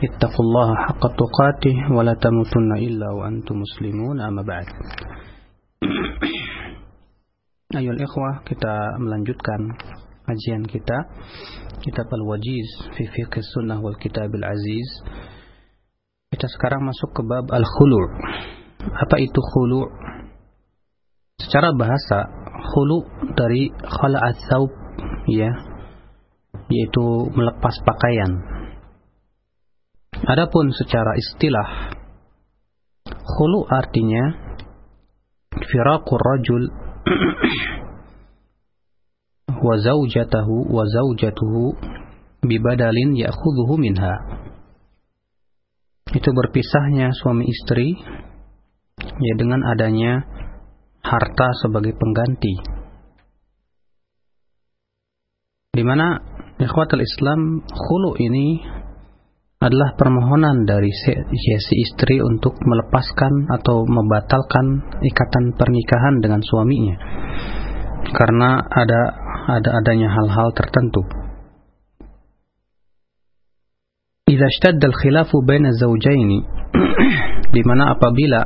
ittaqullaha haqqa tuqatih wa la tamutunna illa wa antum muslimun. Amma ba'd. Ayol ikhwah kita melanjutkan kajian kita. Kitab al-wajiz fi fiqh sunnah wal kitab al-aziz. Kita sekarang masuk ke bab al-khulu' apa itu khulu' secara bahasa khulu' dari khala'at thawb ya yaitu melepas pakaian. Adapun secara istilah khulu artinya firaqur rajul wa zaujatahu wa zaujatuhu bibadalin ya'khudhuhu minha. Itu berpisahnya suami istri ya dengan adanya harta sebagai pengganti. Di mana ikhwatul Islam khulu ini adalah permohonan dari si, si istri untuk melepaskan atau membatalkan ikatan pernikahan dengan suaminya karena ada ada adanya hal-hal tertentu. Idza ishtadda al-khilafu baina zawjaini di mana apabila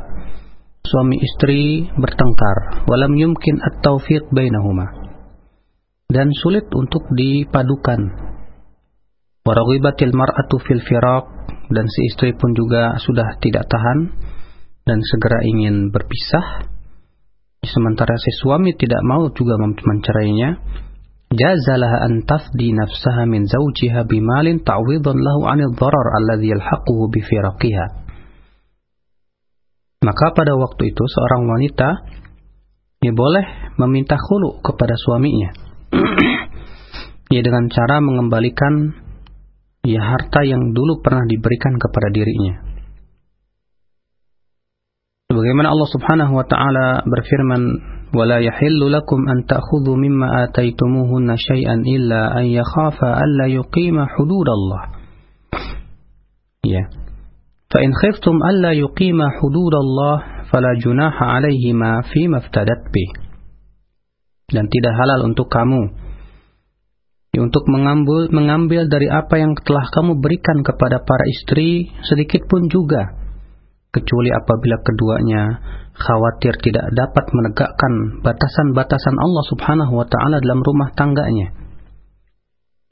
suami istri bertengkar walam yumkin at-taufiq bainahuma dan sulit untuk dipadukan waraghibatil mar'atu fil firaq. Dan si istri pun juga sudah tidak tahan dan segera ingin berpisah. Sementara si suami tidak mau juga mencerainya jazalah an tafdi nafsaha min zawjiha bimalin ta'widan lahu 'anil dharar alladhi yalhaquhu bi firaqiha. Maka pada waktu itu seorang wanita ya boleh meminta khulu kepada suaminya. Ya dengan cara mengembalikan ya harta yang dulu pernah diberikan kepada dirinya. Sebagaimana Allah Subhanahu wa taala berfirman, "Wala yahillu lakum an ta'khudhu mimma ataitumuhunna syai'an illa an yakhafa alla yuqima hududallah." Ya. Fa in khiftum alla yuqima hududallah fala junaha 'alaihima fima iftadat bih. Dan tidak halal untuk kamu untuk mengambil mengambil dari apa yang telah kamu berikan kepada para istri sedikit pun juga. Kecuali apabila keduanya khawatir tidak dapat menegakkan batasan-batasan Allah Subhanahu wa taala dalam rumah tangganya.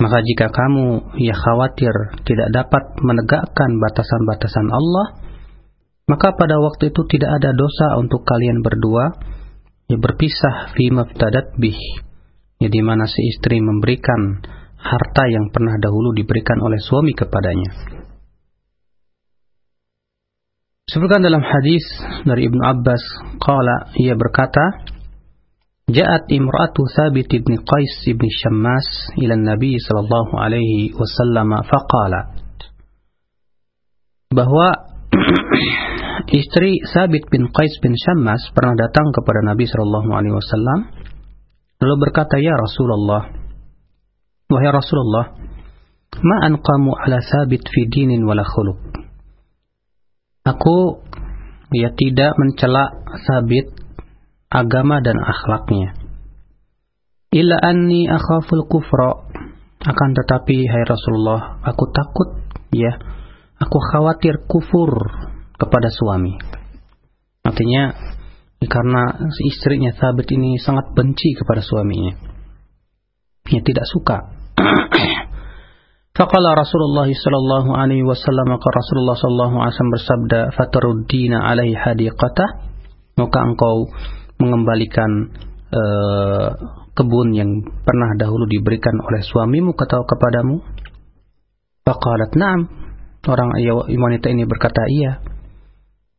Maka jika kamu ya khawatir tidak dapat menegakkan batasan-batasan Allah maka pada waktu itu tidak ada dosa untuk kalian berdua. Ya berpisah fi maftadat bih ya di mana si istri memberikan harta yang pernah dahulu diberikan oleh suami kepadanya. Sebutkan dalam hadis dari Ibnu Abbas, qala ia berkata, Ja'at imra'atu Thabit ibn Qais ibn Shammas ila Nabi sallallahu alaihi wasallam faqalat bahwa istri Thabit bin Qais bin Shammas pernah datang kepada Nabi sallallahu alaihi wasallam Lalu berkata, Ya Rasulullah, Wahai Rasulullah, Ma anqamu ala sabit fi dinin wala khuluq. Aku ya tidak mencela sabit agama dan akhlaknya. Illa anni akhaful kufra. Akan tetapi, hai Rasulullah, aku takut, ya, aku khawatir kufur kepada suami. Artinya, karena istrinya Thabit ini sangat benci kepada suaminya. Ia tidak suka. Faqala Rasulullah sallallahu alaihi wasallam maka Rasulullah sallallahu alaihi wasallam bersabda fataruddina alaihi hadiqatah maka engkau mengembalikan uh, kebun yang pernah dahulu diberikan oleh suamimu kata kepadamu Faqalat na'am orang wanita ini berkata iya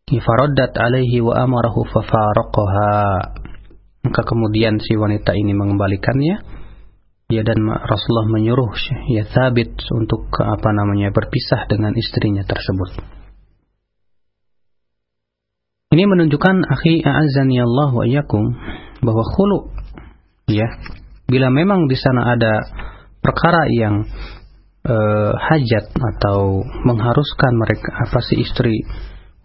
Faraddat alaihi wa amarahu fafaraqaha. Maka kemudian si wanita ini mengembalikannya. Ya dan Rasulullah menyuruh ya Thabit untuk apa namanya berpisah dengan istrinya tersebut. Ini menunjukkan akhi a'azzani Allah wa iyyakum bahwa khulu ya bila memang di sana ada perkara yang uh, hajat atau mengharuskan mereka apa si istri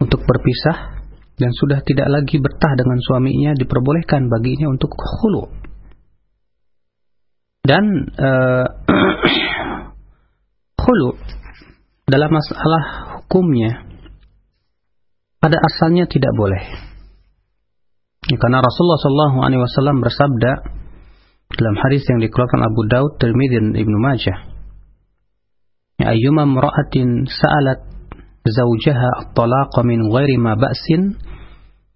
untuk berpisah dan sudah tidak lagi bertah dengan suaminya diperbolehkan baginya untuk khulu dan uh, khulu dalam masalah hukumnya pada asalnya tidak boleh ya, karena Rasulullah SAW bersabda dalam hadis yang dikeluarkan Abu Daud, Tirmidzi dan Ibnu Majah. Ya ayyuma imra'atin sa'alat zawjaha at-talaqa min ghairi ma ba'sin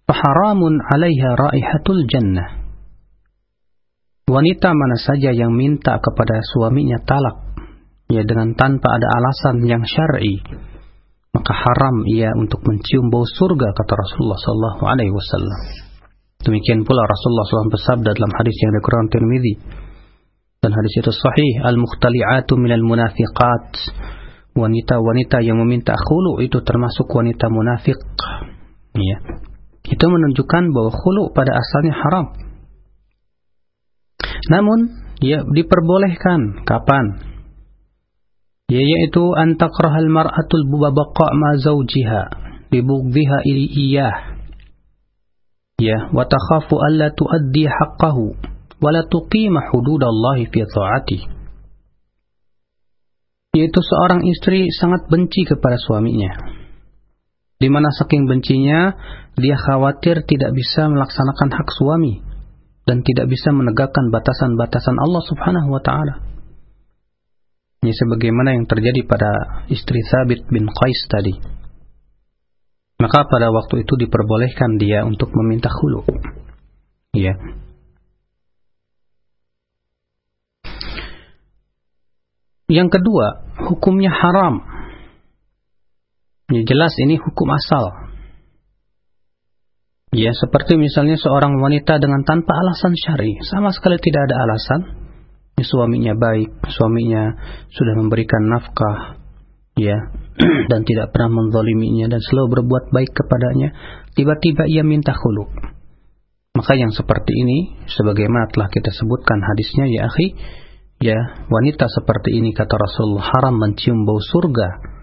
faharamun 'alaiha raihatul jannah. Wanita mana saja yang minta kepada suaminya talak ya dengan tanpa ada alasan yang syar'i maka haram ia untuk mencium bau surga kata Rasulullah sallallahu alaihi wasallam. Demikian pula Rasulullah SAW bersabda dalam hadis yang dikeluarkan Tirmidzi dan hadis itu sahih al-mukhtali'atu minal munafiqat wanita-wanita yang meminta khulu itu termasuk wanita munafik ya itu menunjukkan bahwa khulu pada asalnya haram. Namun ya diperbolehkan. Kapan? Ya, yaitu antakrahal mar'atul bubabaqa ma zawjiha libughdhiha iyah ya wa takhafu alla tuaddi haqqahu wa la tuqima hududallahi fi ta'ati yaitu seorang istri sangat benci kepada suaminya di mana saking bencinya dia khawatir tidak bisa melaksanakan hak suami dan tidak bisa menegakkan batasan-batasan Allah Subhanahu wa taala. Ini sebagaimana yang terjadi pada istri Thabit bin Qais tadi. Maka pada waktu itu diperbolehkan dia untuk meminta hulu. Ya. Yang kedua, hukumnya haram. Ya, jelas ini hukum asal. Ya, seperti misalnya seorang wanita dengan tanpa alasan syari, sama sekali tidak ada alasan. Ya, suaminya baik, suaminya sudah memberikan nafkah, ya, dan tidak pernah menzaliminya dan selalu berbuat baik kepadanya, tiba-tiba ia minta khulu. Maka yang seperti ini, sebagaimana telah kita sebutkan hadisnya, ya akhi, ya wanita seperti ini kata Rasulullah haram mencium bau surga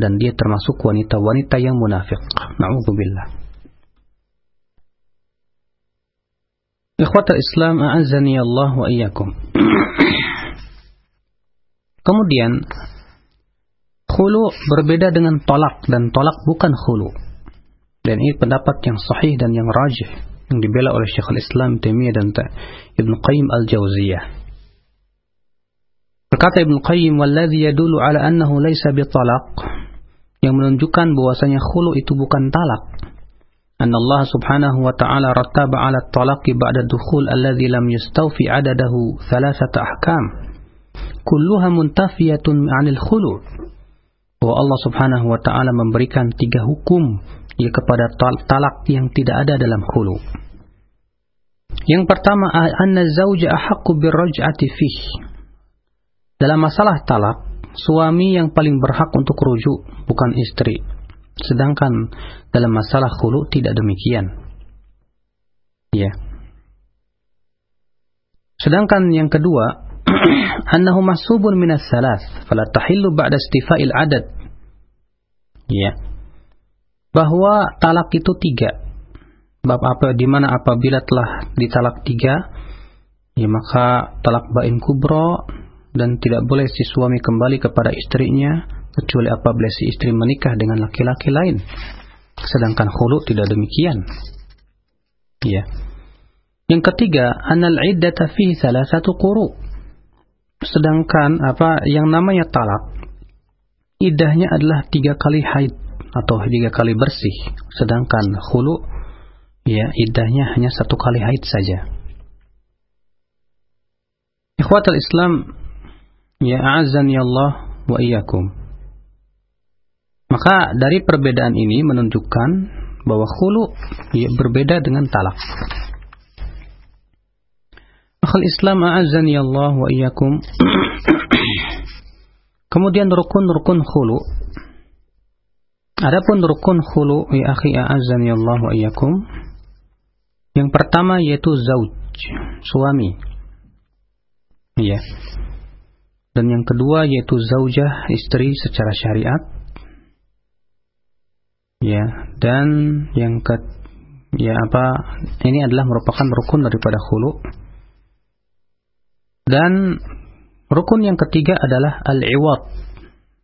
dan dia termasuk wanita-wanita yang munafik. Na'udzubillah. Ikhwatal Islam a'azzani Allah wa iyyakum. Kemudian Khulu berbeda dengan tolak dan tolak bukan khulu. Dan ini pendapat yang sahih dan yang rajih yang dibela oleh Syekhul Islam Taimiyah dan Ibn Qayyim Al-Jauziyah. Berkata Ibn Qayyim, "Walladhi yadulu ala annahu laysa bitalaq" yang menunjukkan bahwasanya khulu itu bukan talak. Anna Allah Subhanahu wa ta'ala rattaba 'ala at-talaqi ba'da dukhul alladhi lam yastawfi 'adadahu thalathata ahkam. Kulluha muntafiyatun 'anil khulu' bahwa Allah Subhanahu wa taala memberikan tiga hukum ya kepada talak yang tidak ada dalam hulu. Yang pertama anna zauja ahaqqu birraj'ati fih. Dalam masalah talak, suami yang paling berhak untuk rujuk bukan istri. Sedangkan dalam masalah hulu tidak demikian. Ya. Sedangkan yang kedua, annahu masubun minas salas fala tahillu ba'da istifa'il adad ya bahwa talak itu tiga bab apa di mana apabila telah ditalak tiga ya maka talak bain kubro dan tidak boleh si suami kembali kepada istrinya kecuali apabila si istri menikah dengan laki-laki lain sedangkan khulu tidak demikian ya yang ketiga anal iddata salah satu quru Sedangkan apa yang namanya talak idahnya adalah tiga kali haid atau tiga kali bersih. Sedangkan hulu ya idahnya hanya satu kali haid saja. Ikhwatul Islam ya a'azzani Allah wa iyyakum. Maka dari perbedaan ini menunjukkan bahwa hulu ya, berbeda dengan talak. Akhul Islam a'azzani Allah wa iyyakum. Kemudian rukun-rukun khulu. Adapun rukun khulu ya akhi a'azzani Allah wa iyyakum. Yang pertama yaitu zauj, suami. Ya. Dan yang kedua yaitu zaujah, istri secara syariat. Ya, dan yang ke ya apa ini adalah merupakan rukun daripada khulu. Dan rukun yang ketiga adalah al-iwad,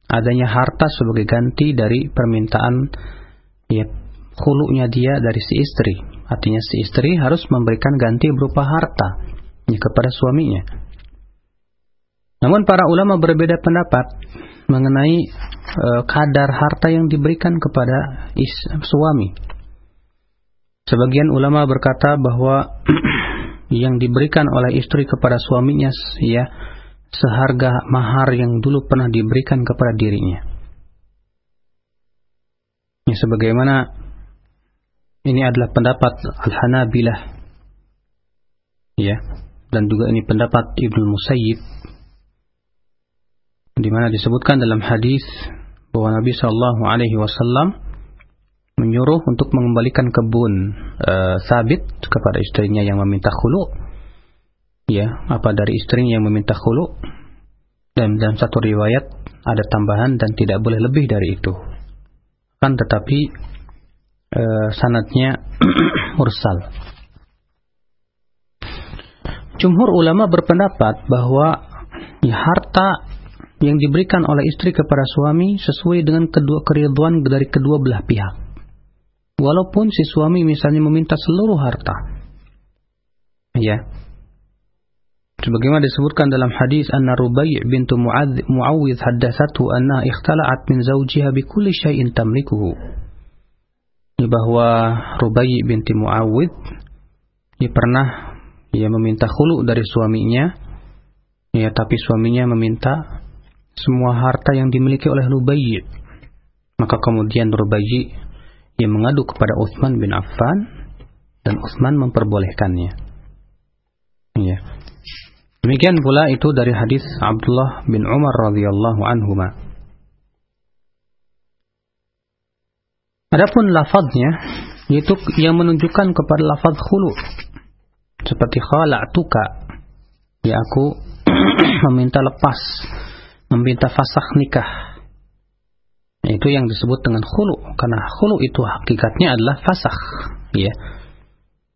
adanya harta sebagai ganti dari permintaan ya khulunya dia dari si istri. Artinya si istri harus memberikan ganti berupa harta ya, kepada suaminya. Namun para ulama berbeda pendapat mengenai e, kadar harta yang diberikan kepada is, suami. Sebagian ulama berkata bahwa yang diberikan oleh istri kepada suaminya ya seharga mahar yang dulu pernah diberikan kepada dirinya. Ya, sebagaimana ini adalah pendapat Al-Hanabilah. Ya, dan juga ini pendapat Ibnu Musayyib di mana disebutkan dalam hadis bahwa Nabi Shallallahu alaihi wasallam menyuruh untuk mengembalikan kebun uh, Sabit kepada istrinya yang meminta khulu ya apa dari istrinya yang meminta khulu. Dan dalam satu riwayat ada tambahan dan tidak boleh lebih dari itu. Kan tetapi e, sanatnya mursal Jumhur ulama berpendapat bahwa ya, harta yang diberikan oleh istri kepada suami sesuai dengan kedua keriduan dari kedua belah pihak. Walaupun si suami misalnya meminta seluruh harta. Ya, sebagaimana disebutkan dalam hadis anna Rubai' bintu Muawwidh haddatsatu anna ikhtala'at min zawjiha bi kulli syai'in tamlikuhu bahwa Rubai' binti Muawwidh dia pernah ia meminta khulu dari suaminya ya tapi suaminya meminta semua harta yang dimiliki oleh Rubai' maka kemudian Rubai' ia mengadu kepada Utsman bin Affan dan Utsman memperbolehkannya. Ya Demikian pula itu dari hadis Abdullah bin Umar radhiyallahu anhu. Adapun lafadznya yaitu yang menunjukkan kepada lafadz khulu seperti khala'tuka ya aku meminta lepas meminta fasakh nikah itu yang disebut dengan khulu karena khulu itu hakikatnya adalah fasakh ya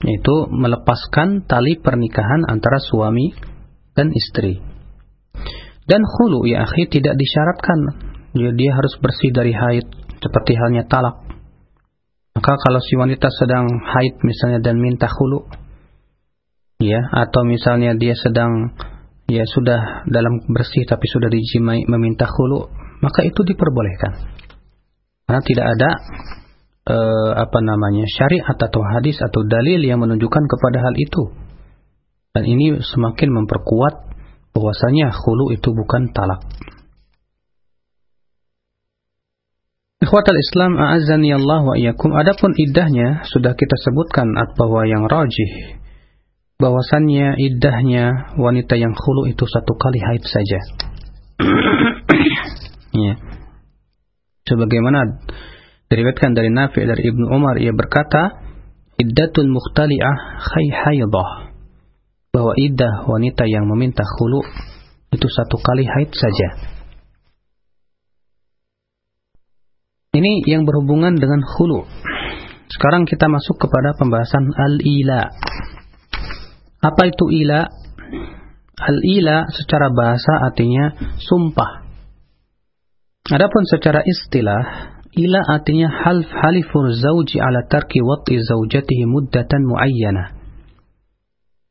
yaitu melepaskan tali pernikahan antara suami dan istri. Dan hulu ya akhi tidak disyaratkan ya, dia harus bersih dari haid seperti halnya talak. Maka kalau si wanita sedang haid misalnya dan minta hulu ya atau misalnya dia sedang ya sudah dalam bersih tapi sudah dijimai meminta hulu maka itu diperbolehkan. Karena tidak ada eh, apa namanya syariat atau hadis atau dalil yang menunjukkan kepada hal itu. Dan ini semakin memperkuat bahwasanya khulu itu bukan talak. Ikhwatal Islam a'azzani Allah wa iyyakum. Adapun iddahnya sudah kita sebutkan bahwa yang rajih bahwasannya iddahnya wanita yang khulu itu satu kali haid saja. ya. Sebagaimana diriwayatkan dari Nafi' dari Ibnu Umar ia berkata, iddatul mukhtali'ah khay haidah bahwa idah wanita yang meminta khulu itu satu kali haid saja. Ini yang berhubungan dengan khulu. Sekarang kita masuk kepada pembahasan al-ila. Apa itu ila? Al-ila secara bahasa artinya sumpah. Adapun secara istilah, ila artinya half halifur zauji ala tarki wat'i zaujatihi muddatan muayyanah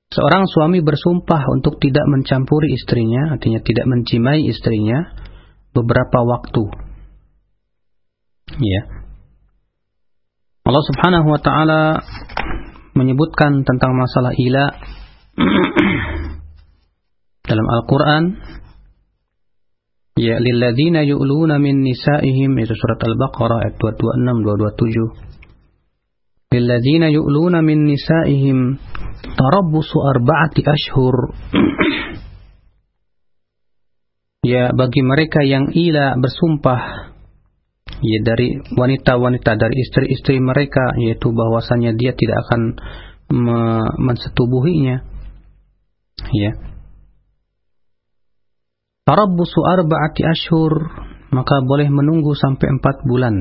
Seorang suami bersumpah untuk tidak mencampuri istrinya, artinya tidak mencimai istrinya beberapa waktu. Ya. Allah Subhanahu wa taala menyebutkan tentang masalah ila dalam Al-Qur'an Ya lilladzina yu'luna min nisaihim itu surat Al-Baqarah ayat 226 227 lilladzina yu'luna min nisaihim tarabbusu arba'ati ashhur. Ya bagi mereka yang ila bersumpah ya dari wanita-wanita dari istri-istri mereka yaitu bahwasanya dia tidak akan me mensetubuhinya ya. Tarabbusu arba'ati ashur maka boleh menunggu sampai empat bulan.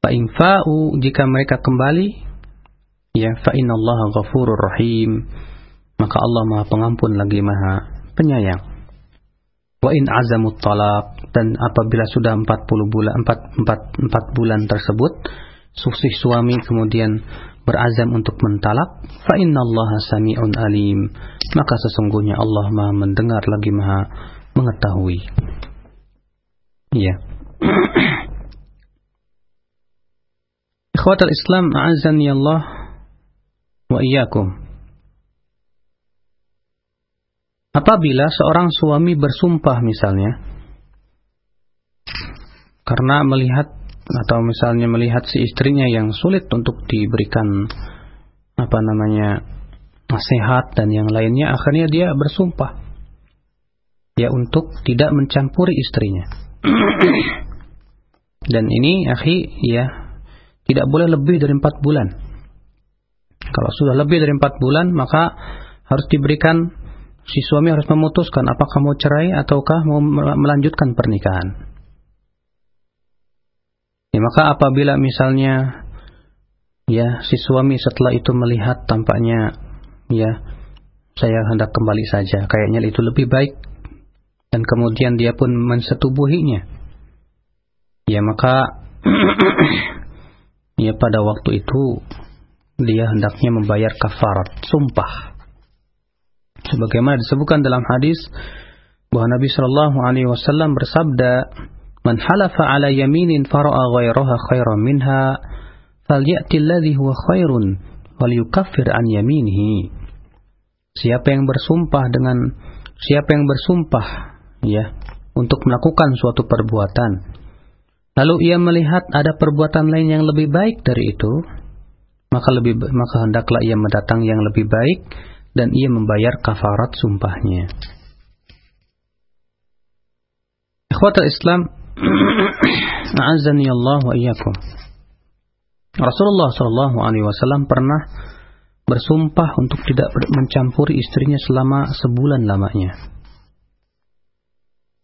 Fa'infa'u jika mereka kembali ya fa innallaha ghafurur rahim. Maka Allah Maha Pengampun lagi Maha Penyayang. Wa in azamut talaq dan apabila sudah 40 bulan 4, 4, 4 bulan tersebut suksih suami kemudian berazam untuk mentalak fa innallaha sami'un alim. Maka sesungguhnya Allah Maha mendengar lagi Maha mengetahui. Ya. Ikhwatal Islam a'azzani Allah wa iyyakum. Apabila seorang suami bersumpah misalnya karena melihat atau misalnya melihat si istrinya yang sulit untuk diberikan apa namanya nasihat dan yang lainnya akhirnya dia bersumpah ya untuk tidak mencampuri istrinya dan ini akhi ya tidak boleh lebih dari empat bulan. Kalau sudah lebih dari empat bulan, maka harus diberikan si suami harus memutuskan apakah mau cerai ataukah mau melanjutkan pernikahan. Ya, maka apabila misalnya ya si suami setelah itu melihat tampaknya ya saya hendak kembali saja, kayaknya itu lebih baik dan kemudian dia pun mensetubuhinya. Ya maka ya pada waktu itu dia hendaknya membayar kafarat sumpah sebagaimana disebutkan dalam hadis bahwa Nabi Shallallahu alaihi wasallam bersabda man halafa ala yaminin fara'a ghairaha khairan minha falyati alladhi huwa khairun wal yukaffir an yaminihi siapa yang bersumpah dengan siapa yang bersumpah ya untuk melakukan suatu perbuatan lalu ia melihat ada perbuatan lain yang lebih baik dari itu, maka lebih maka hendaklah ia mendatang yang lebih baik dan ia membayar kafarat sumpahnya. Ikhwatul Islam, a'azzani Allah wa iyyakum. Rasulullah Shallallahu alaihi wasallam pernah bersumpah untuk tidak mencampuri istrinya selama sebulan lamanya.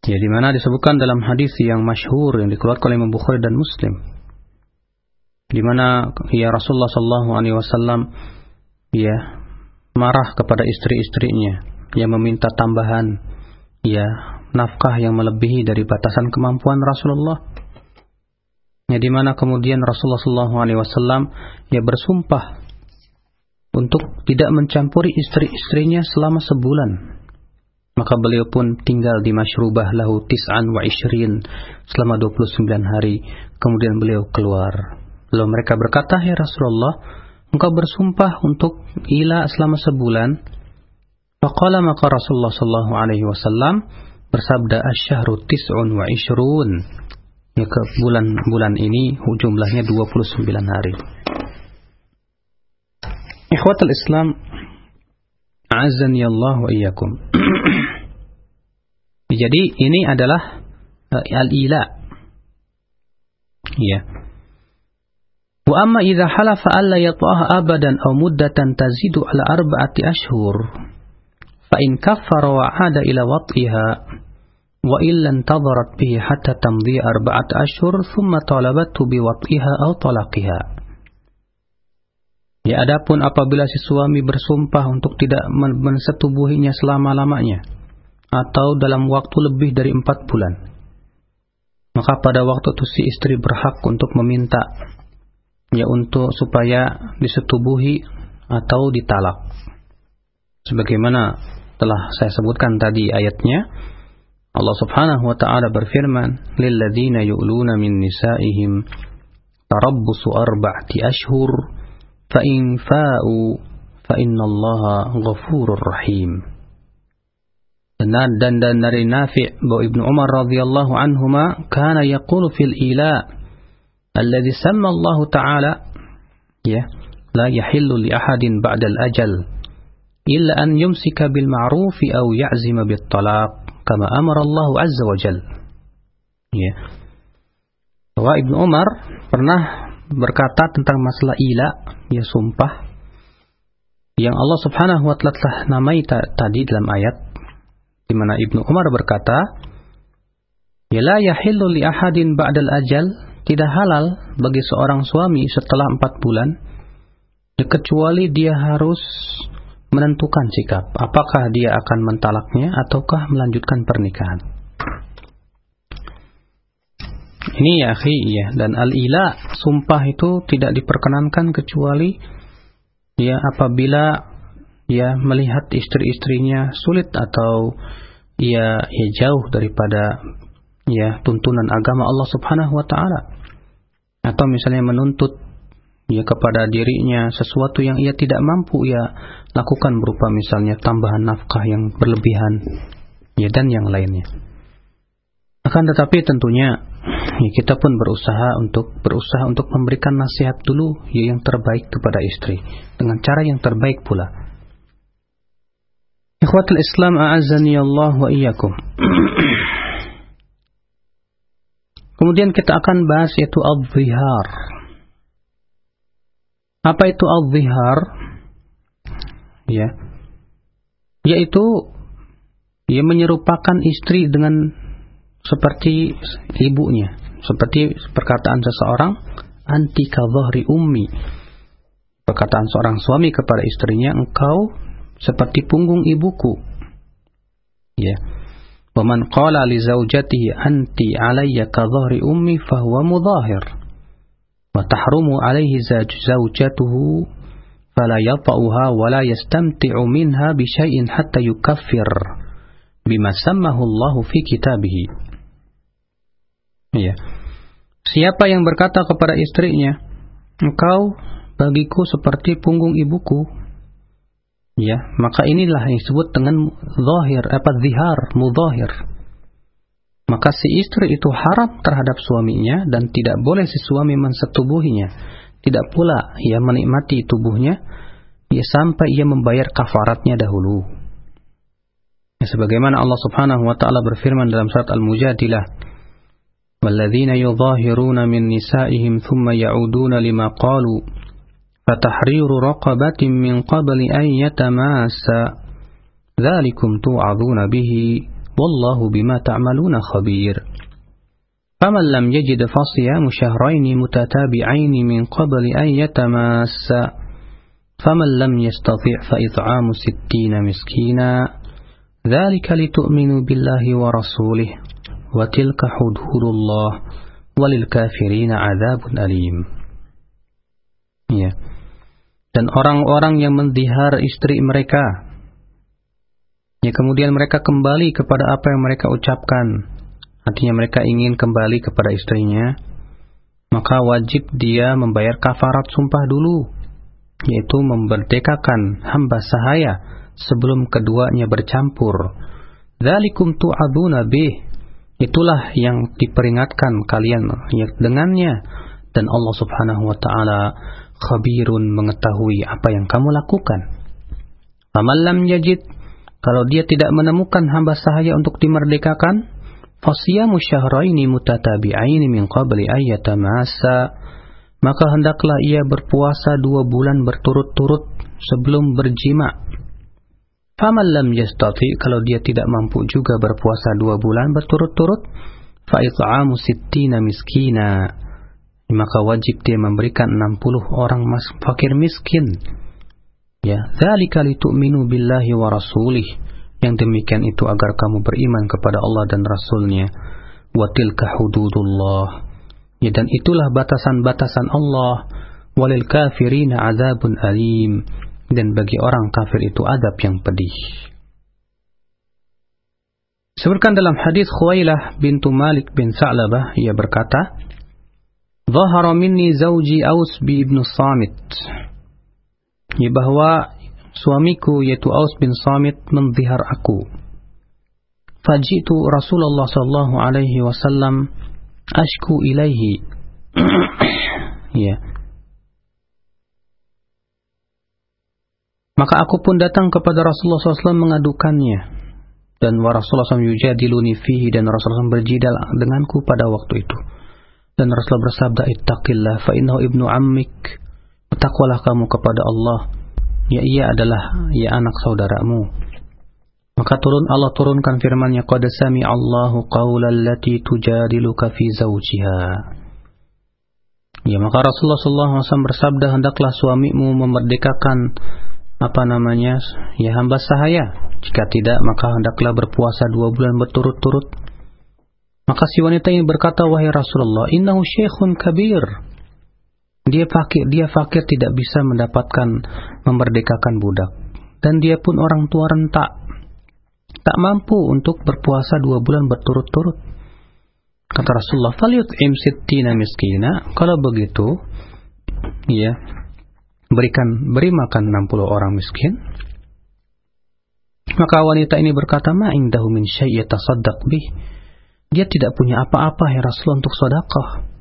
Ya, di mana disebutkan dalam hadis yang masyhur yang dikeluarkan oleh Imam Bukhari dan Muslim. Di mana ya Rasulullah sallallahu alaihi wasallam ya marah kepada istri-istrinya yang meminta tambahan ya nafkah yang melebihi dari batasan kemampuan Rasulullah. Ya di mana kemudian Rasulullah wasallam ya bersumpah untuk tidak mencampuri istri-istrinya selama sebulan maka beliau pun tinggal di masyrubah lahu tis'an wa ishrin selama 29 hari. Kemudian beliau keluar. Lalu mereka berkata, Ya Rasulullah, engkau bersumpah untuk ila selama sebulan. Faqala maka Rasulullah wasallam bersabda asyahru tis'un wa ishrun. Ya ke bulan-bulan ini jumlahnya 29 hari. Ikhwatul Islam, Azani Allah wa iyyakum. Jadi ini adalah uh, al-ila. Ya. Wa amma idza halafa alla yata'aha abadan aw muddatan tazidu ala arba'ati ashhur fa in kaffara wa ila wat'iha intadharat bihi hatta tamdi arba'at ashhur thumma talabatu bi wat'iha aw talaqiha Ya adapun apabila si suami bersumpah untuk tidak mensetubuhinya selama-lamanya atau dalam waktu lebih dari empat bulan, maka pada waktu itu si istri berhak untuk meminta ya untuk supaya disetubuhi atau ditalak. Sebagaimana telah saya sebutkan tadi ayatnya, Allah Subhanahu wa taala berfirman, "Lilladzina yu'luna min nisa'ihim tarabbusu arba'ati ashhur" فإن فاءوا فإن الله غفور رحيم dan dan dari Nafi' bahwa Ibnu Umar radhiyallahu anhuma kana yaqulu fil ila alladhi samma Allah taala ya la yahillu li ahadin ba'da al ajal illa an yumsika bil ma'ruf aw ya'zima bit talaq kama amara Allah azza wa jalla Ya. Bahwa Ibnu Umar pernah berkata tentang masalah ila, ya sumpah yang Allah Subhanahu wa taala telah namai tadi dalam ayat di mana Ibnu Umar berkata, "Ya la yahillu li ahadin ba'dal ajal," tidak halal bagi seorang suami setelah empat bulan, kecuali dia harus menentukan sikap, apakah dia akan mentalaknya ataukah melanjutkan pernikahan. Ini ya akhi ya dan al-ila sumpah itu tidak diperkenankan kecuali ya apabila ya melihat istri-istrinya sulit atau ya ya jauh daripada ya tuntunan agama Allah Subhanahu wa taala. Atau misalnya menuntut ya kepada dirinya sesuatu yang ia tidak mampu ya lakukan berupa misalnya tambahan nafkah yang berlebihan ya dan yang lainnya akan tetapi tentunya ya kita pun berusaha untuk berusaha untuk memberikan nasihat dulu ya yang terbaik kepada istri dengan cara yang terbaik pula. Ikhwatul Islam a'azzani Allah wa iyyakum. Kemudian kita akan bahas yaitu al-zihar. Apa itu al-zihar? Ya. Yaitu ia menyerupakan istri dengan seperti ibunya, seperti perkataan seseorang anti kadhahri ummi. Perkataan seorang suami kepada istrinya, engkau seperti punggung ibuku. Ya. Waman qala li zaujatihi anti alayya kadhahri ummi fahuwa mudahir. Wa tahrumu alayhi zaujatuhu fala yata'uha wa la yastamti'u minha bi syai'in hatta yukaffir bima sammahu Allah fi kitabih. Iya. Siapa yang berkata kepada istrinya, engkau bagiku seperti punggung ibuku, ya, maka inilah yang disebut dengan zahir, apa zihar, mudahir. Maka si istri itu haram terhadap suaminya dan tidak boleh si suami mensetubuhinya. Tidak pula ia menikmati tubuhnya ya sampai ia membayar kafaratnya dahulu. Ya, sebagaimana Allah Subhanahu wa taala berfirman dalam surat Al-Mujadilah والذين يظاهرون من نسائهم ثم يعودون لما قالوا فتحرير رقبة من قبل أن يتماسا ذلكم توعظون به والله بما تعملون خبير فمن لم يجد فصيام شهرين متتابعين من قبل أن يتماسا فمن لم يستطع فإطعام ستين مسكينا ذلك لتؤمنوا بالله ورسوله wa tilka hududullah walil kafirina adzabun alim. Ya. Dan orang-orang yang mendihar istri mereka ya kemudian mereka kembali kepada apa yang mereka ucapkan. Artinya mereka ingin kembali kepada istrinya, maka wajib dia membayar kafarat sumpah dulu, yaitu memerdekakan hamba sahaya sebelum keduanya bercampur. Dzalikum tu'aduna bih Itulah yang diperingatkan kalian dengannya dan Allah Subhanahu wa taala khabirun mengetahui apa yang kamu lakukan. Faman lam yajid kalau dia tidak menemukan hamba sahaya untuk dimerdekakan, fasiyamu syahraini mutatabi'aini min qabli ayyatamasa maka hendaklah ia berpuasa dua bulan berturut-turut sebelum berjima Faman lam yastati kalau dia tidak mampu juga berpuasa dua bulan berturut-turut, fa it'amu sittina miskina. Maka wajib dia memberikan 60 orang fakir miskin. Ya, dzalika litu'minu billahi wa. Yang demikian itu agar kamu beriman kepada Allah dan Rasulnya. Wa tilka hududullah. Ya, dan itulah batasan-batasan Allah. Walil kafirina azabun alim dan bagi orang kafir itu adab yang pedih. Sebutkan dalam hadis Khuwailah bintu Malik bin Sa'labah ia berkata, "Dhahara minni zawji Aus bi ibnu Samit." Ya bahwa suamiku yaitu Aus bin Samit mendihar aku. Fajitu Rasulullah sallallahu alaihi wasallam ashku ilaihi. ya. Maka aku pun datang kepada Rasulullah SAW mengadukannya. dan Rasulullah SAW yujadiluni fihi dan Rasulullah SAW berjidal denganku pada waktu itu. Dan Rasulullah bersabda, Ittaqillah fa innahu ibnu ammik. Bertakwalah kamu kepada Allah. Ya ia adalah ya anak saudaramu. Maka turun Allah turunkan firman-Nya, Qad sami Allahu qawla allati tujadiluka fi zawjiha. Ya, maka Rasulullah SAW bersabda, hendaklah suamimu memerdekakan apa namanya ya hamba sahaya jika tidak maka hendaklah berpuasa dua bulan berturut-turut maka si wanita ini berkata wahai Rasulullah innahu syekhun kabir dia fakir dia fakir tidak bisa mendapatkan memerdekakan budak. Dan dia pun orang tua rentak. Tak mampu untuk berpuasa dua bulan berturut-turut. Kata Rasulullah falyut'im sittina miskina. Kalau begitu ya berikan beri makan 60 orang miskin. Maka wanita ini berkata ma indahu min syai' yatasaddaq bih. Dia tidak punya apa-apa ya Rasul untuk sedekah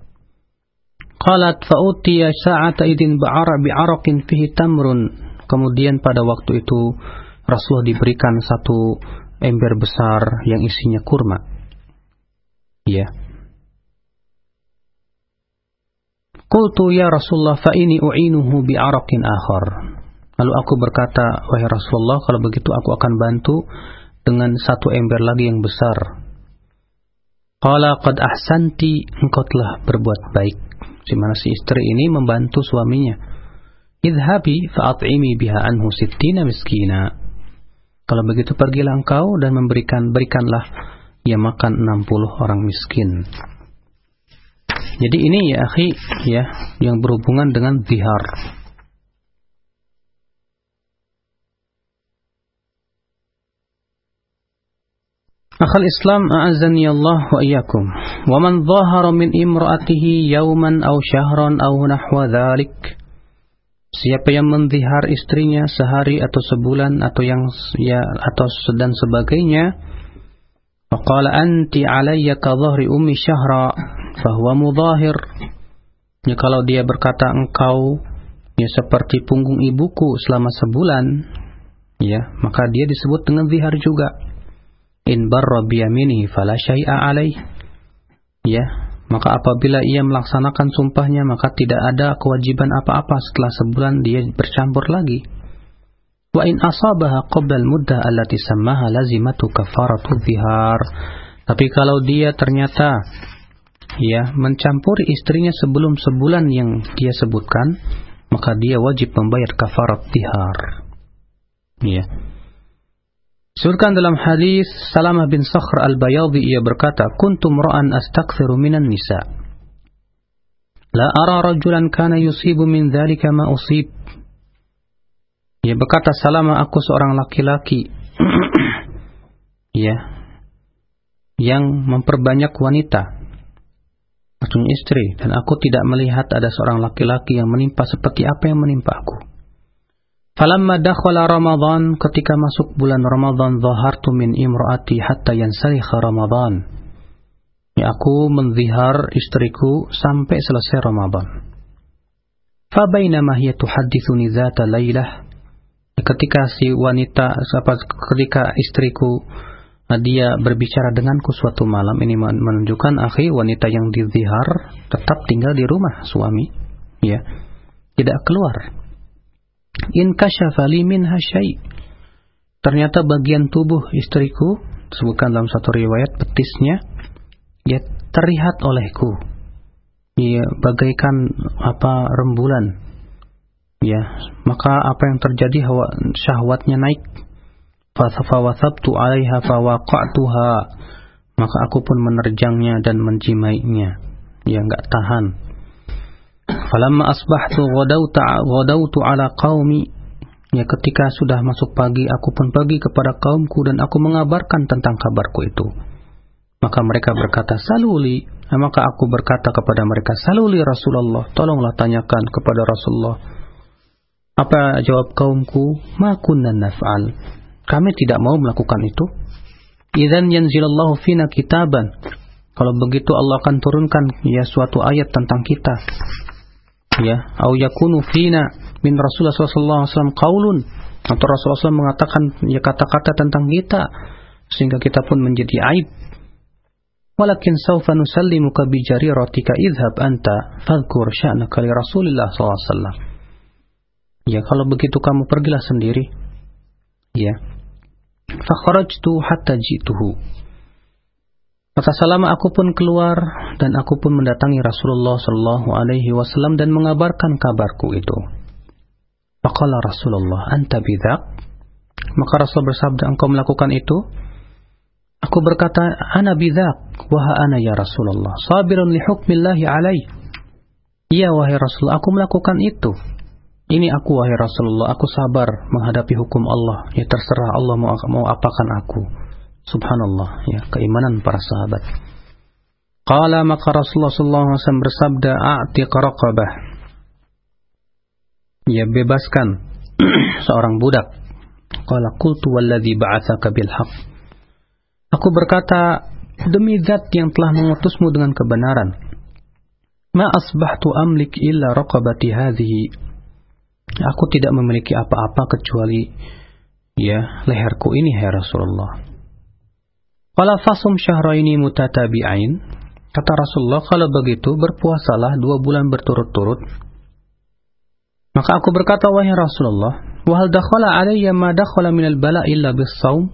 qalat fa utiya sa'ata idin ba'ara bi'araqin fihi tamrun kemudian pada waktu itu Rasulullah diberikan satu ember besar yang isinya kurma ya Qultu ya Rasulullah fa ini u'inuhu bi araqin akhar. Lalu aku berkata, wahai Rasulullah, kalau begitu aku akan bantu dengan satu ember lagi yang besar. Qala qad ahsanti, engkau telah berbuat baik. Di mana si istri ini membantu suaminya. Idhabi fa'at'imi biha anhu sittina miskina. Kalau begitu pergilah engkau dan memberikan berikanlah ia makan 60 orang miskin. Jadi ini ya akhi ya yang berhubungan dengan zihar. Akhal Islam a'azani Allah wa iyyakum. Wa man dhahara min imra'atihi yawman aw syahran aw nahwa dhalik. Siapa yang mendihar istrinya sehari atau sebulan atau yang ya atau dan sebagainya Faqala anti alayya ka dhahri ummi syahra fahuwa mudahir. Ya kalau dia berkata engkau ya seperti punggung ibuku selama sebulan, ya maka dia disebut dengan zihar juga. In barra biyaminihi fala syai'a alaih. Ya, maka apabila ia melaksanakan sumpahnya maka tidak ada kewajiban apa-apa setelah sebulan dia bercampur lagi. Wa in asabaha qabla al-muddah allati sammaha lazimatu kafaratu dhihar. Tapi kalau dia ternyata ya mencampuri istrinya sebelum sebulan yang dia sebutkan, maka dia wajib membayar kafarat dhihar. Ya. Surkan dalam hadis Salamah bin Sakhr al-Bayadhi ia berkata, "Kuntu ra'an astakthiru minan nisa." La ara rajulan kana yusibu min dhalika ma usib Ya berkata Salama aku seorang laki-laki ya yang memperbanyak wanita maksudnya istri dan aku tidak melihat ada seorang laki-laki yang menimpa seperti apa yang menimpa aku. Falamma dakhala Ramadan ketika masuk bulan Ramadan zahartu min imraati hatta yansalikha Ramadan. Ya aku menzihar istriku sampai selesai Ramadan. Fa bainama hiya tuhaddithuni dzata lailah ketika si wanita ketika istriku eh, dia berbicara denganku suatu malam ini menunjukkan akhi wanita yang dizihar tetap tinggal di rumah suami ya tidak keluar in kasyafa li minha ternyata bagian tubuh istriku sebutkan dalam satu riwayat betisnya ya terlihat olehku. Ya bagaikan apa rembulan. Ya maka apa yang terjadi hawa syahwatnya naik. Fawasabtu alaiha fawaqa'tuha maka aku pun menerjangnya dan menjimainya. Ya enggak tahan falamma asbahtu ghadawtu ghadawtu ala qaumi ya ketika sudah masuk pagi aku pun pergi kepada kaumku dan aku mengabarkan tentang kabarku itu maka mereka berkata saluli maka aku berkata kepada mereka saluli Rasulullah tolonglah tanyakan kepada Rasulullah apa jawab kaumku? Ma kunna naf'al. Kami tidak mau melakukan itu. Idzan yanzilallahu fina kitaban. Kalau begitu Allah akan turunkan ya suatu ayat tentang kita. Ya, au yakunu fina min Rasulullah sallallahu alaihi wasallam qaulun atau Rasulullah SAW mengatakan ya kata-kata tentang kita sehingga kita pun menjadi aib. Walakin sawfa nusallimuka bi jariratika idhab anta fadhkur sya'naka li Rasulillah SAW. Ya, kalau begitu kamu pergilah sendiri. Ya. Fakharajtu hatta jituhu. Kata Salama, aku pun keluar dan aku pun mendatangi Rasulullah Sallallahu Alaihi Wasallam dan mengabarkan kabarku itu. Faqala Rasulullah, anta bidak. Maka Rasul bersabda, engkau melakukan itu? Aku berkata, ana bidzak, wa ana ya Rasulullah, sabirun li hukmillahi alai. Iya wahai Rasulullah, aku melakukan itu. Ini aku wahai Rasulullah, aku sabar menghadapi hukum Allah. Ya terserah Allah mau mau apakan aku. Subhanallah, ya keimanan para sahabat. Qala maka Rasulullah sallallahu alaihi wasallam bersabda, "A'tiq raqabah." Ya bebaskan seorang budak. Qala qultu walladhi ba'atsaka bil haqq. Aku berkata, demi zat yang telah mengutusmu dengan kebenaran. Ma asbahtu amlik illa raqabati hadhihi. Aku tidak memiliki apa-apa kecuali ya leherku ini ya Rasulullah. Qala fasum syahraini mutatabi'ain. Kata Rasulullah, kalau begitu berpuasalah dua bulan berturut-turut. Maka aku berkata, wahai Rasulullah, wahal dakhala alayya ma dakhala minal bala illa bis saum?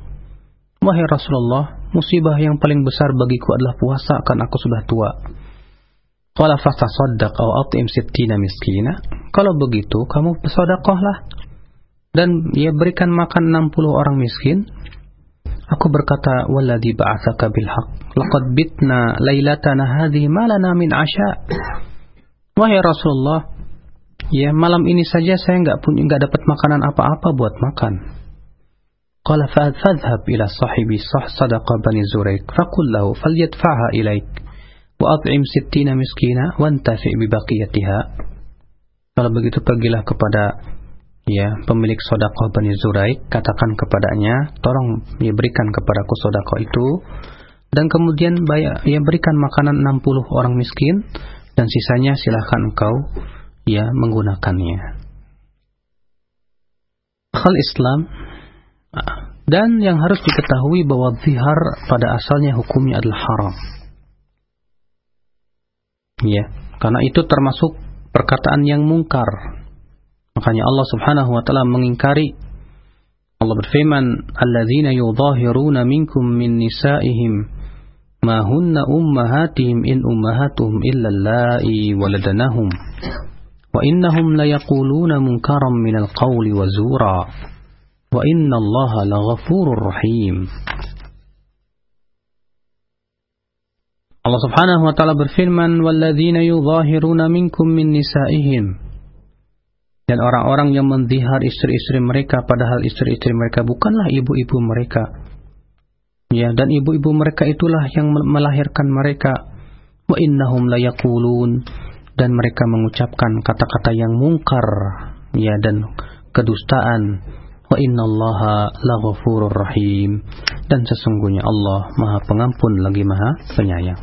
Wahai Rasulullah, musibah yang paling besar bagiku adalah puasa karena aku sudah tua. Qala fatasaddaq aw at'im sittina miskina. Kalau begitu, kamu bersedekahlah dan ya berikan makan 60 orang miskin. Aku berkata, "Walladhi ba'atsaka bil haqq, laqad bitna lailatana hadhihi ma lana min asya." Wahai Rasulullah, ya malam ini saja saya nggak punya nggak dapat makanan apa-apa buat makan. Qala fadhhab ila sahibi sah sadaqa bani Zuraik faqul lahu falyadfa'ha ilaik wa at'im sittina miskina wa bi baqiyatiha. Kalau begitu pergilah kepada ya pemilik sodakoh Bani Zuraik, katakan kepadanya, tolong ya berikan kepadaku sodakoh itu, dan kemudian bayar, ya berikan makanan 60 orang miskin, dan sisanya silahkan engkau ya menggunakannya. Hal Islam dan yang harus diketahui bahwa zihar pada asalnya hukumnya adalah haram. Ya, karena itu termasuk perkataan yang mungkar. Makanya Allah Subhanahu wa taala mengingkari Allah berfirman, "Alladzina yudhahiruna minkum min nisa'ihim ma hunna ummahatihim in ummahatuhum illa allai waladanahum wa innahum la yaquluna munkaran minal qawli wa zura." Wa inna Allah laghafurur rahim. Allah Subhanahu wa taala berfirman, "Walladzina yudhahiruna minkum min nisa'ihim." Dan orang-orang yang mendihar istri-istri mereka padahal istri-istri mereka bukanlah ibu-ibu mereka. Ya, dan ibu-ibu mereka itulah yang melahirkan mereka. Wa innahum layaqulun dan mereka mengucapkan kata-kata yang mungkar ya dan kedustaan Wa innallaha laghafurur rahim. Dan sesungguhnya Allah Maha Pengampun lagi Maha Penyayang.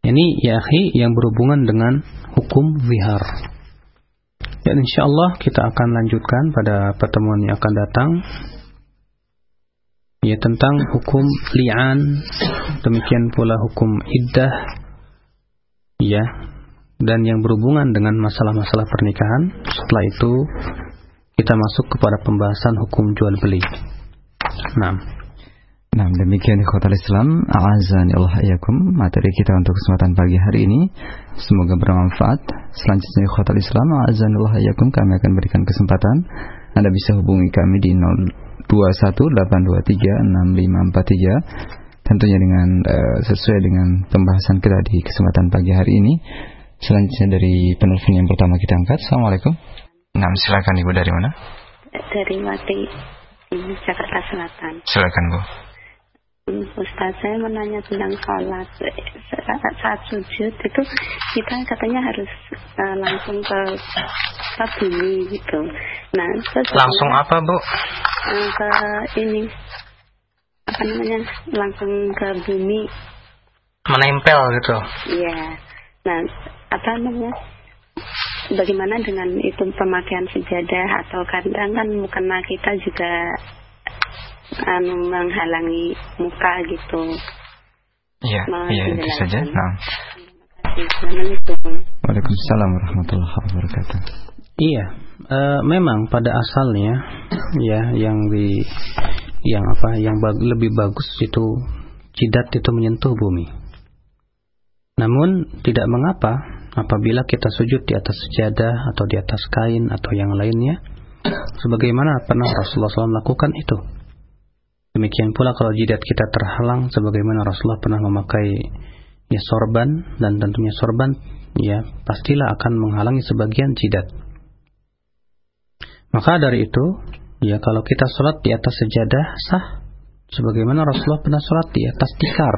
Ini ya akhi yang berhubungan dengan hukum zihar. Dan insya Allah kita akan lanjutkan pada pertemuan yang akan datang. Ya tentang hukum li'an. Demikian pula hukum iddah. Ya. Dan yang berhubungan dengan masalah-masalah pernikahan. Setelah itu kita masuk kepada pembahasan hukum jual beli. Nah. Nah, demikian ikhwatal Islam, a'azani Allah ayakum, materi kita untuk kesempatan pagi hari ini. Semoga bermanfaat. Selanjutnya ikhwatal Islam, a'azani Allah ayakum, kami akan berikan kesempatan. Anda bisa hubungi kami di 0218236543 tentunya dengan uh, sesuai dengan pembahasan kita di kesempatan pagi hari ini. Selanjutnya dari penelpon yang pertama kita angkat. Assalamualaikum. Nah, silakan Ibu dari mana? Dari Mati, Jakarta Selatan. Silakan Bu. Ustaz, saya menanya tentang sholat saat sujud itu kita katanya harus uh, langsung ke ke bumi gitu. Nah, terus langsung apa bu? Uh, ke ini apa namanya langsung ke bumi. Menempel gitu. Iya. Nah, apa namanya? bagaimana dengan itu pemakaian sejadah atau kadang kan mukena kita juga anu menghalangi muka gitu. Iya, iya itu saja. Nah. Waalaikumsalam warahmatullahi wabarakatuh. Iya, e, memang pada asalnya ya yang di yang apa yang bag, lebih bagus itu jidat itu menyentuh bumi. Namun tidak mengapa apabila kita sujud di atas sejadah atau di atas kain atau yang lainnya sebagaimana pernah Rasulullah SAW melakukan itu. Demikian pula kalau jidat kita terhalang sebagaimana Rasulullah pernah memakai ya sorban dan tentunya sorban ya pastilah akan menghalangi sebagian jidat. Maka dari itu ya kalau kita sholat di atas sejadah sah sebagaimana Rasulullah pernah sholat di atas tikar.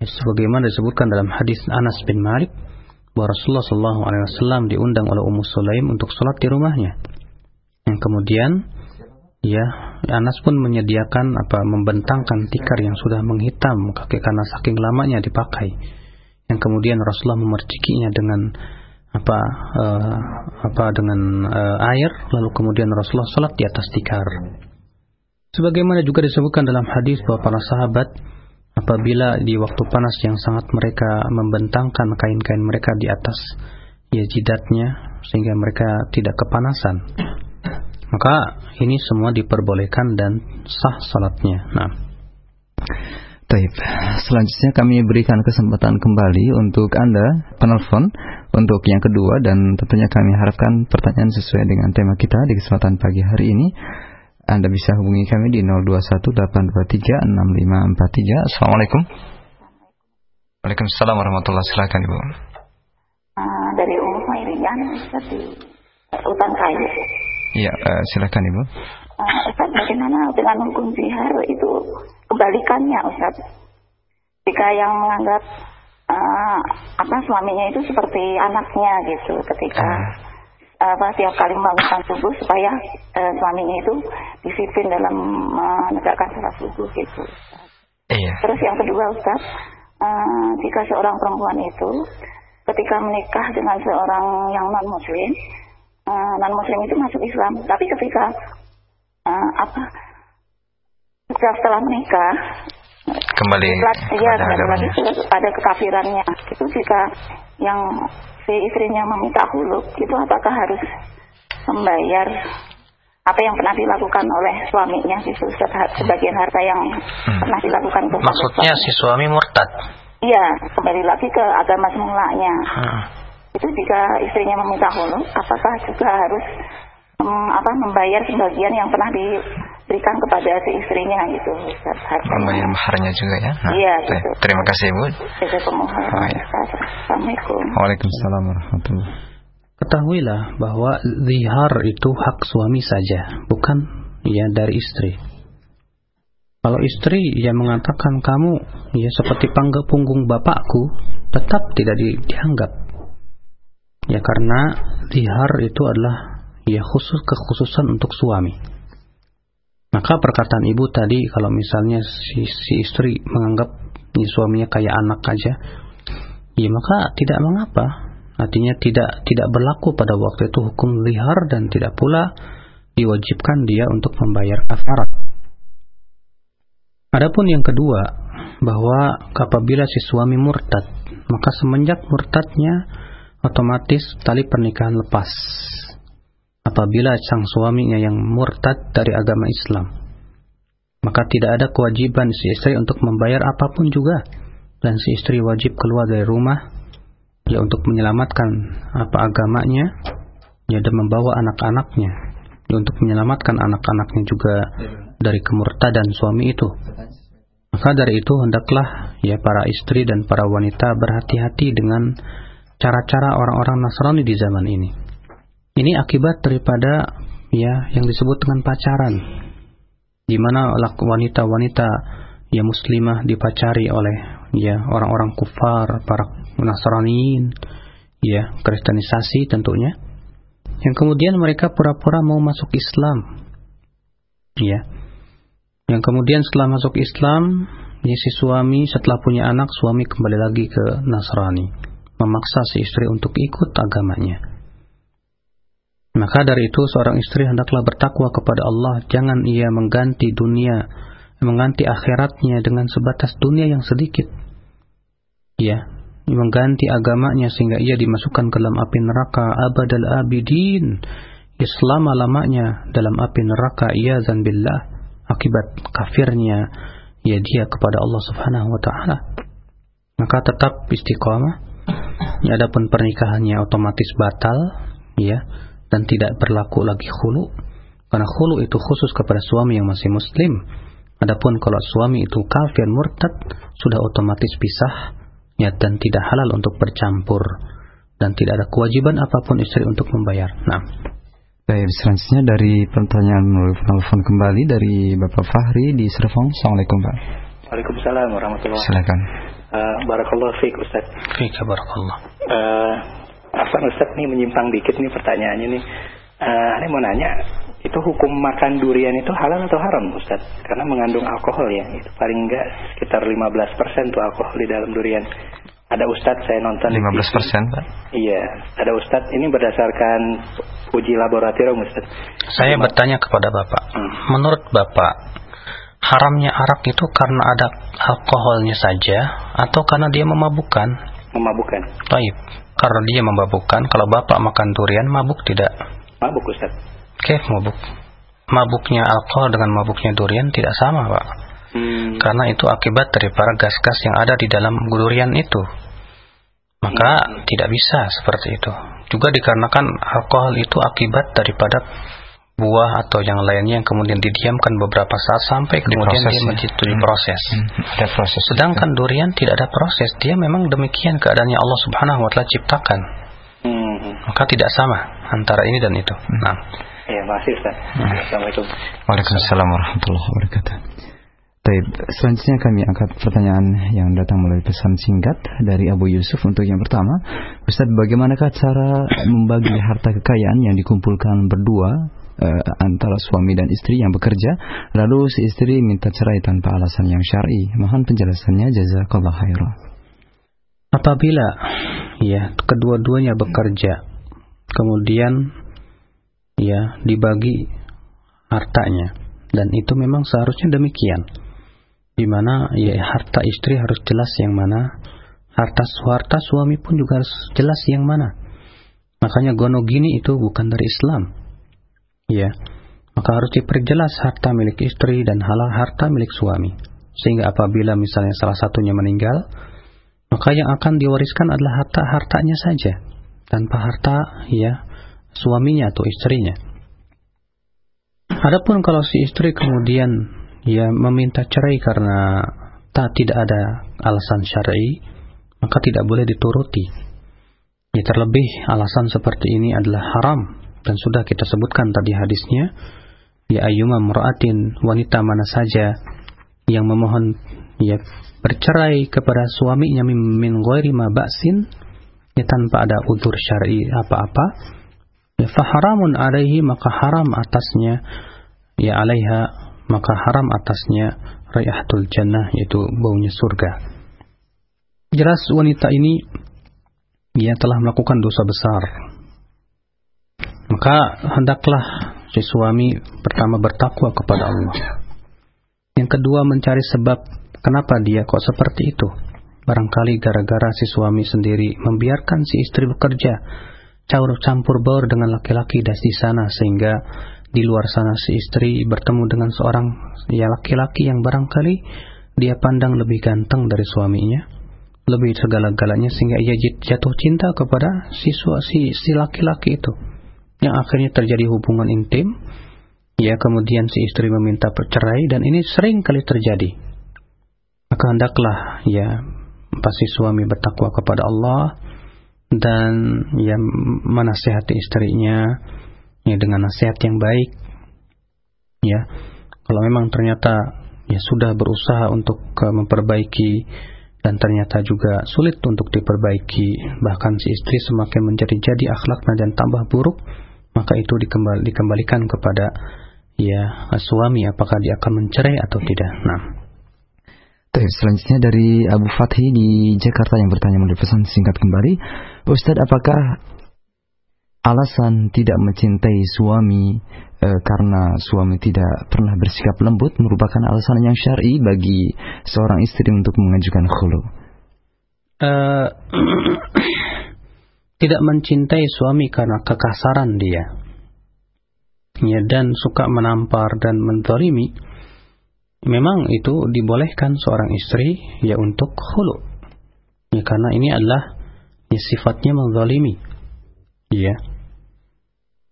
Ya, sebagaimana disebutkan dalam hadis Anas bin Malik bahwa Rasulullah SAW diundang oleh Ummu Sulaim untuk sholat di rumahnya. Yang kemudian ya Anas pun menyediakan apa membentangkan tikar yang sudah menghitam kaki karena saking lamanya dipakai. Yang kemudian Rasulullah memercikinya dengan apa uh, apa dengan uh, air lalu kemudian Rasulullah sholat di atas tikar. Sebagaimana juga disebutkan dalam hadis bahwa para sahabat apabila di waktu panas yang sangat mereka membentangkan kain-kain mereka di atas ya jidatnya sehingga mereka tidak kepanasan maka ini semua diperbolehkan dan sah salatnya. Nah. Taib. Selanjutnya kami berikan kesempatan kembali untuk Anda penelpon untuk yang kedua dan tentunya kami harapkan pertanyaan sesuai dengan tema kita di kesempatan pagi hari ini. Anda bisa hubungi kami di 0218236543. Assalamualaikum. Waalaikumsalam warahmatullahi wabarakatuh. Ibu. Uh, dari Umum Irian, di Hutan Kayu. Iya, uh, silakan Ibu. Uh, Ustaz, bagaimana dengan hukum zihar itu kebalikannya Ustaz? Jika yang menganggap uh, apa suaminya itu seperti anaknya gitu, ketika uh. apa tiap kali membangunkan subuh supaya uh, suaminya itu disiplin dalam menegakkan sholat subuh gitu. Iya. Terus yang kedua Ustaz, uh, jika seorang perempuan itu ketika menikah dengan seorang yang non muslim uh, eh, non muslim itu masuk Islam. Tapi ketika uh, apa setelah, setelah menikah kembali iya kembali ada kekafirannya. Itu jika yang si istrinya meminta huluk itu apakah harus membayar apa yang pernah dilakukan oleh suaminya itu sebagian harta yang hmm. pernah dilakukan maksudnya suami. si suami murtad? Iya kembali lagi ke agama semulanya. Hmm itu jika istrinya meminta hulu, apakah juga harus um, apa membayar sebagian yang pernah diberikan kepada si istrinya gitu membayar maharnya juga ya? Nah, iya gitu. terima kasih bu. Oh, ya. Assalamualaikum. Waalaikumsalam warahmatullahi Ketahuilah bahwa zihar itu hak suami saja, bukan ya dari istri. Kalau istri yang mengatakan kamu ya seperti pangga punggung bapakku, tetap tidak di, dianggap Ya karena dihar itu adalah ya khusus kekhususan untuk suami. Maka perkataan ibu tadi kalau misalnya si, si istri menganggap ya, suaminya kayak anak aja, ya maka tidak mengapa. Artinya tidak tidak berlaku pada waktu itu hukum lihar dan tidak pula diwajibkan dia untuk membayar kafarat. Adapun yang kedua, bahwa apabila si suami murtad, maka semenjak murtadnya otomatis tali pernikahan lepas apabila sang suaminya yang murtad dari agama Islam. Maka tidak ada kewajiban si istri untuk membayar apa pun juga dan si istri wajib keluar dari rumah ya untuk menyelamatkan apa agamanya ya dan membawa anak-anaknya ya untuk menyelamatkan anak-anaknya juga dari kemurtadan suami itu. Maka dari itu hendaklah ya para istri dan para wanita berhati-hati dengan cara-cara orang-orang Nasrani di zaman ini. Ini akibat daripada ya yang disebut dengan pacaran. Di mana wanita-wanita ya muslimah dipacari oleh ya orang-orang kufar, para Nasrani, ya kristenisasi tentunya. Yang kemudian mereka pura-pura mau masuk Islam. Ya. Yang kemudian setelah masuk Islam, ya si suami setelah punya anak, suami kembali lagi ke Nasrani memaksa si istri untuk ikut agamanya. Maka dari itu seorang istri hendaklah bertakwa kepada Allah, jangan ia mengganti dunia, mengganti akhiratnya dengan sebatas dunia yang sedikit. Ya, mengganti agamanya sehingga ia dimasukkan ke dalam api neraka abadal abidin. Islam lamanya dalam api neraka ia billah akibat kafirnya ya dia kepada Allah Subhanahu wa taala. Maka tetap istiqomah. Ya, adapun pernikahannya otomatis batal ya dan tidak berlaku lagi khulu karena khulu itu khusus kepada suami yang masih muslim adapun kalau suami itu kafir murtad sudah otomatis pisah ya dan tidak halal untuk bercampur dan tidak ada kewajiban apa pun istri untuk membayar nah Baik, selanjutnya dari pertanyaan melalui telepon kembali dari Bapak Fahri di Serpong. Assalamualaikum Pak. Waalaikumsalam warahmatullahi wabarakatuh. Silakan. Uh, barakallah fiik Ustaz. Fiik barakallah. Uh, apa Ustaz nih menyimpang dikit nih pertanyaannya nih. Uh, ini mau nanya, itu hukum makan durian itu halal atau haram Ustaz? Karena mengandung alkohol ya, itu paling enggak sekitar 15% tuh alkohol di dalam durian. Ada Ustadz saya nonton 15 persen Pak? Iya, ada Ustadz ini berdasarkan uji laboratorium Ustadz. Saya bertanya kepada Bapak, hmm. menurut Bapak haramnya arak itu karena ada alkoholnya saja atau karena dia memabukkan? Memabukkan. Baik karena dia memabukkan. Kalau bapak makan durian, mabuk tidak? Mabuk Ustaz. Oke, mabuk. Mabuknya alkohol dengan mabuknya durian tidak sama, Pak. Hmm. Karena itu akibat dari para gas-gas yang ada di dalam durian itu. Maka hmm. tidak bisa seperti itu. Juga dikarenakan alkohol itu akibat daripada buah atau yang lainnya yang kemudian didiamkan beberapa saat sampai kemudian proses, dia menjadi ya. diproses. Hmm. Ada proses. Sedangkan itu. durian tidak ada proses, dia memang demikian keadaannya Allah Subhanahu wa taala ciptakan. Hmm. Maka tidak sama antara ini dan itu. Hmm. Nah. Ya, masih Ustaz. Hmm. Assalamualaikum. Waalaikumsalam warahmatullahi wabarakatuh. Baik, selanjutnya kami angkat pertanyaan yang datang melalui pesan singkat dari Abu Yusuf untuk yang pertama. Ustaz, bagaimanakah cara membagi harta kekayaan yang dikumpulkan berdua uh, antara suami dan istri yang bekerja. Lalu si istri minta cerai tanpa alasan yang syar'i. Mohon penjelasannya. Jazakallah khairan. Apabila ya kedua-duanya bekerja kemudian ya dibagi hartanya dan itu memang seharusnya demikian di mana ya harta istri harus jelas yang mana harta harta suami pun juga harus jelas yang mana. Makanya gonogini itu bukan dari Islam ya maka harus diperjelas harta milik istri dan halal harta milik suami. Sehingga apabila misalnya salah satunya meninggal maka yang akan diwariskan adalah harta hartanya saja. Tanpa harta ya suaminya atau istrinya. Adapun kalau si istri kemudian ya meminta cerai karena tak tidak ada alasan syar'i maka tidak boleh dituruti. Ya terlebih alasan seperti ini adalah haram dan sudah kita sebutkan tadi hadisnya ya ayyuma mura'atin wanita mana saja yang memohon ya bercerai kepada suaminya min, ghairi ma ba'sin ya tanpa ada udur syar'i apa-apa ya faharamun alaihi maka haram atasnya ya alaiha maka haram atasnya rayahatul jannah yaitu baunya surga. Jelas wanita ini ia telah melakukan dosa besar maka hendaklah si suami pertama bertakwa kepada Allah. Yang kedua mencari sebab kenapa dia kok seperti itu. Barangkali gara-gara si suami sendiri membiarkan si istri bekerja, caur campur baur dengan laki-laki di sana sehingga di luar sana si istri bertemu dengan seorang ya laki-laki yang barangkali dia pandang lebih ganteng dari suaminya, lebih segala-galanya sehingga ia jatuh cinta kepada si si si laki-laki itu yang akhirnya terjadi hubungan intim. Ya kemudian si istri meminta percerai dan ini sering kali terjadi. Maka hendaklah ya pasti suami bertakwa kepada Allah dan ya menasehati istrinya ya dengan nasihat yang baik. Ya kalau memang ternyata ya sudah berusaha untuk uh, memperbaiki dan ternyata juga sulit untuk diperbaiki bahkan si istri semakin menjadi jadi akhlaknya dan tambah buruk maka itu dikembal, dikembalikan kepada ya suami apakah dia akan mencerai atau tidak. Nah. Baik, selanjutnya dari Abu Fathi di Jakarta yang bertanya melalui pesan singkat kembali, Ustadz apakah alasan tidak mencintai suami e, karena suami tidak pernah bersikap lembut merupakan alasan yang syar'i bagi seorang istri untuk mengajukan khulu? Uh, tidak mencintai suami karena kekasaran dia. Ya, dan suka menampar dan menzalimi. Memang itu dibolehkan seorang istri ya untuk khulu. Ya, karena ini adalah ya, sifatnya menzalimi. Ya.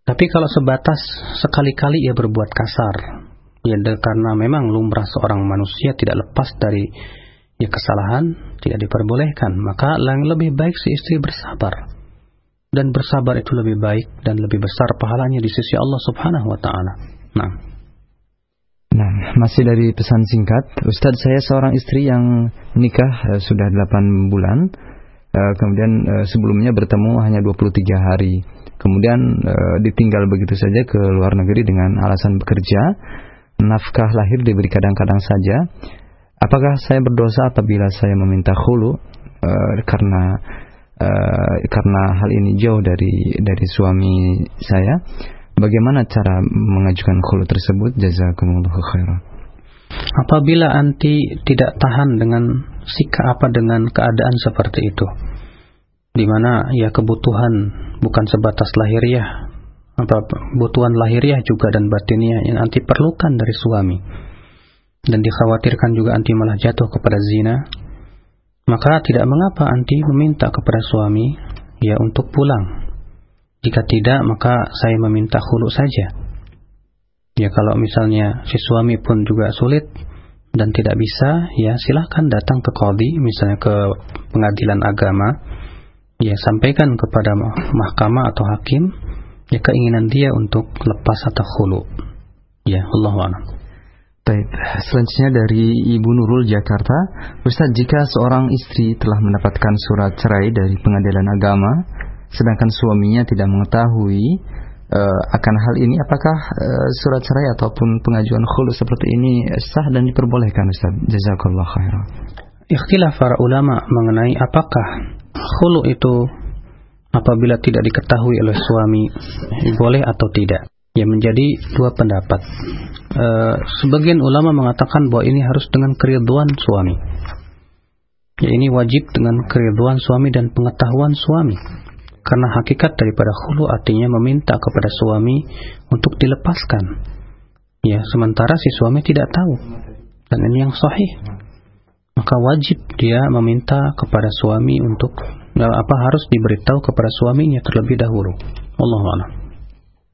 Tapi kalau sebatas sekali-kali ia berbuat kasar, ya karena memang lumrah seorang manusia tidak lepas dari ya kesalahan, tidak diperbolehkan, maka yang lebih baik si istri bersabar. Dan bersabar itu lebih baik dan lebih besar pahalanya di sisi Allah Subhanahu wa taala. Nah. Nah, masih dari pesan singkat, Ustadz saya seorang istri yang menikah uh, sudah 8 bulan, uh, kemudian uh, sebelumnya bertemu hanya 23 hari kemudian e, ditinggal begitu saja ke luar negeri dengan alasan bekerja, nafkah lahir diberi kadang-kadang saja. Apakah saya berdosa apabila saya meminta khulu e, karena e, karena hal ini jauh dari dari suami saya? Bagaimana cara mengajukan khulu tersebut? Jazakumullah khairan. Apabila anti tidak tahan dengan sikap apa dengan keadaan seperti itu, di mana ya kebutuhan bukan sebatas lahiriah apa kebutuhan lahiriah juga dan batiniah yang anti perlukan dari suami dan dikhawatirkan juga anti malah jatuh kepada zina maka tidak mengapa anti meminta kepada suami ya untuk pulang jika tidak maka saya meminta khulu saja ya kalau misalnya si suami pun juga sulit dan tidak bisa ya silahkan datang ke kodi misalnya ke pengadilan agama ya sampaikan kepada mahkamah atau hakim ya keinginan dia untuk lepas atau khulu. Ya, Allah. Baik, selanjutnya dari Ibu Nurul Jakarta, Ustaz, jika seorang istri telah mendapatkan surat cerai dari pengadilan agama, sedangkan suaminya tidak mengetahui uh, akan hal ini, apakah uh, surat cerai ataupun pengajuan khulu seperti ini sah dan diperbolehkan, Ustaz? Jazakallah khairan. Ikhtilaf para ulama mengenai apakah khulu itu apabila tidak diketahui oleh suami boleh atau tidak ya menjadi dua pendapat. E, sebagian ulama mengatakan bahwa ini harus dengan keriduan suami. Ya ini wajib dengan keriduan suami dan pengetahuan suami. Karena hakikat daripada khulu artinya meminta kepada suami untuk dilepaskan. Ya sementara si suami tidak tahu. Dan ini yang sahih. Maka wajib dia meminta kepada suami untuk ya, apa harus diberitahu kepada suaminya terlebih dahulu. Allah a'lam.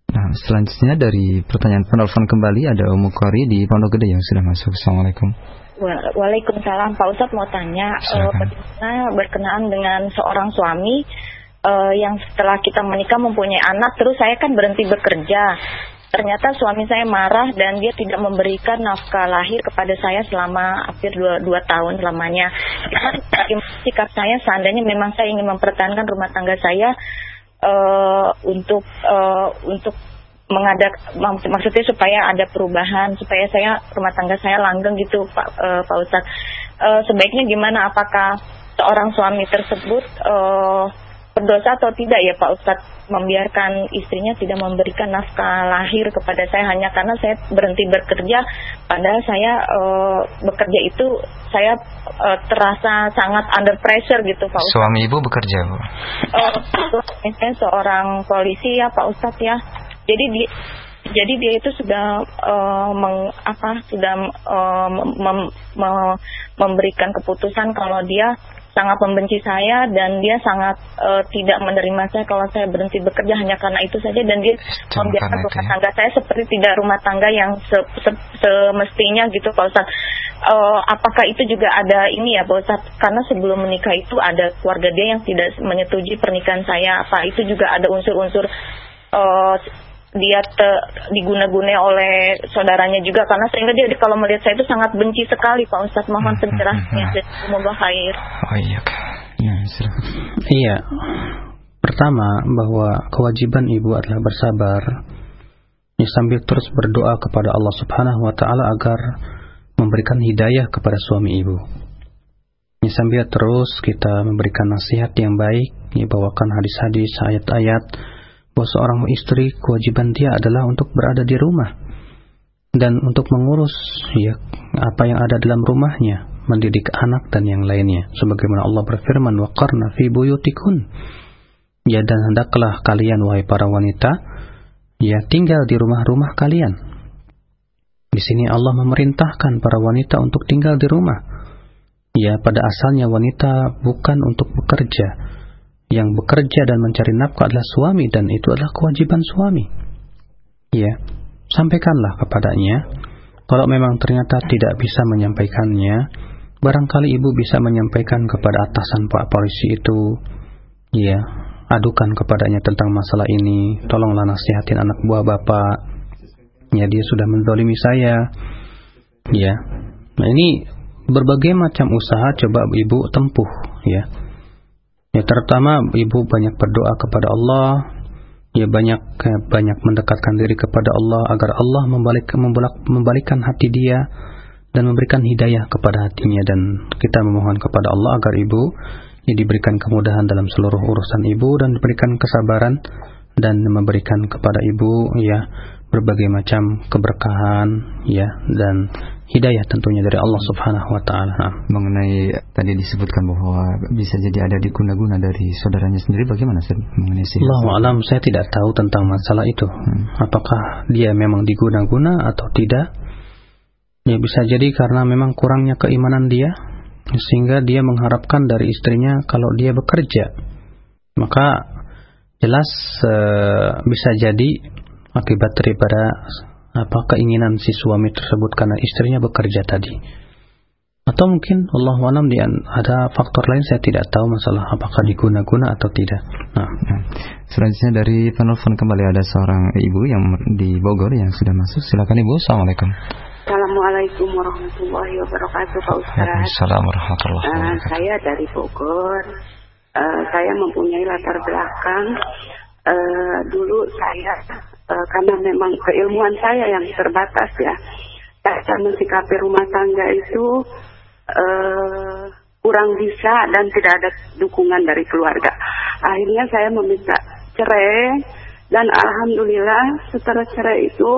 Nah, selanjutnya dari pertanyaan penelpon kembali ada Umu Kori di Pondok Gede yang sudah masuk. Assalamualaikum. Waalaikumsalam Pak Ustadz mau tanya uh, bagaimana berkenaan dengan seorang suami uh, yang setelah kita menikah mempunyai anak terus saya kan berhenti bekerja ternyata suami saya marah dan dia tidak memberikan nafkah lahir kepada saya selama hampir dua, dua tahun lamanya. Sikap saya seandainya memang saya ingin mempertahankan rumah tangga saya uh, untuk uh, untuk mengadak mak maksudnya supaya ada perubahan supaya saya rumah tangga saya langgeng gitu Pak uh, Pak Ustadz. Uh, sebaiknya gimana apakah seorang suami tersebut uh, berdosa atau tidak ya Pak Ustadz membiarkan istrinya tidak memberikan nafkah lahir kepada saya hanya karena saya berhenti bekerja padahal saya uh, bekerja itu saya uh, terasa sangat under pressure gitu Pak Ustadz. Suami Ibu bekerja Bu? Saya seorang polisi ya Pak Ustadz ya. Jadi di jadi dia itu sudah uh, meng, apa sudah uh, mem, mem, memberikan keputusan kalau dia sangat membenci saya dan dia sangat uh, tidak menerima saya kalau saya berhenti bekerja hanya karena itu saja dan dia membiarkan rumah ya. tangga saya seperti tidak rumah tangga yang se -se semestinya gitu Pak Ustaz. Uh, apakah itu juga ada ini ya Pak Ustaz? Karena sebelum menikah itu ada keluarga dia yang tidak menyetujui pernikahan saya. Apa itu juga ada unsur-unsur uh, dia te, diguna-guna oleh saudaranya juga karena sehingga dia kalau melihat saya itu sangat benci sekali Pak Ustadz mohon hmm, pencerahannya hmm, hmm. semoga khair. Oh iya. Ya, iya. Pertama bahwa kewajiban ibu adalah bersabar ya, sambil terus berdoa kepada Allah Subhanahu wa taala agar memberikan hidayah kepada suami ibu. Ya, sambil terus kita memberikan nasihat yang baik, ya, bawakan hadis-hadis, ayat-ayat bahwa seorang istri kewajiban dia adalah untuk berada di rumah dan untuk mengurus ya apa yang ada dalam rumahnya, mendidik anak dan yang lainnya. Sebagaimana Allah berfirman, "Waqarna fi buyutikun." Ya dan hendaklah kalian wahai para wanita ya tinggal di rumah-rumah kalian. Di sini Allah memerintahkan para wanita untuk tinggal di rumah. Ya, pada asalnya wanita bukan untuk bekerja. Yang bekerja dan mencari nafkah adalah suami dan itu adalah kewajiban suami. Ya, sampaikanlah kepadanya. Kalau memang ternyata tidak bisa menyampaikannya, barangkali ibu bisa menyampaikan kepada atasan Pak polisi itu. Ya, adukan kepadanya tentang masalah ini. Tolonglah nasihatin anak buah bapak. Ya, dia sudah mendolimi saya. Ya, nah ini berbagai macam usaha coba ibu tempuh. Ya, ya terutama ibu banyak berdoa kepada Allah. Ya banyak eh, banyak mendekatkan diri kepada Allah agar Allah membalik, membolak, membalikkan hati dia dan memberikan hidayah kepada hatinya dan kita memohon kepada Allah agar ibu ya, diberikan kemudahan dalam seluruh urusan ibu dan diberikan kesabaran dan memberikan kepada ibu ya berbagai macam keberkahan ya dan hidayah tentunya dari Allah Subhanahu wa taala. Nah. Mengenai tadi disebutkan bahwa bisa jadi ada diguna-guna dari saudaranya sendiri bagaimana sih mengenai sihir? Allah alam saya tidak tahu tentang masalah itu. Hmm. Apakah dia memang diguna-guna atau tidak? Ya bisa jadi karena memang kurangnya keimanan dia sehingga dia mengharapkan dari istrinya kalau dia bekerja maka jelas e, bisa jadi akibat daripada apa keinginan si suami tersebut karena istrinya bekerja tadi atau mungkin Allah alam dia ada faktor lain saya tidak tahu masalah apakah diguna-guna atau tidak. Nah. nah. Selanjutnya dari penelpon kembali ada seorang ibu yang di Bogor yang sudah masuk. Silakan ibu. Assalamualaikum. Assalamualaikum warahmatullahi wabarakatuh Pak Ustaz Assalamualaikum warahmatullahi eh, wabarakatuh uh, Saya dari Bogor uh, Saya mempunyai latar belakang uh, Dulu saya uh, Karena memang keilmuan saya yang terbatas ya. Saya mensikapi rumah tangga itu uh, Kurang bisa dan tidak ada dukungan dari keluarga. Akhirnya saya meminta cerai Dan Alhamdulillah setelah cerai itu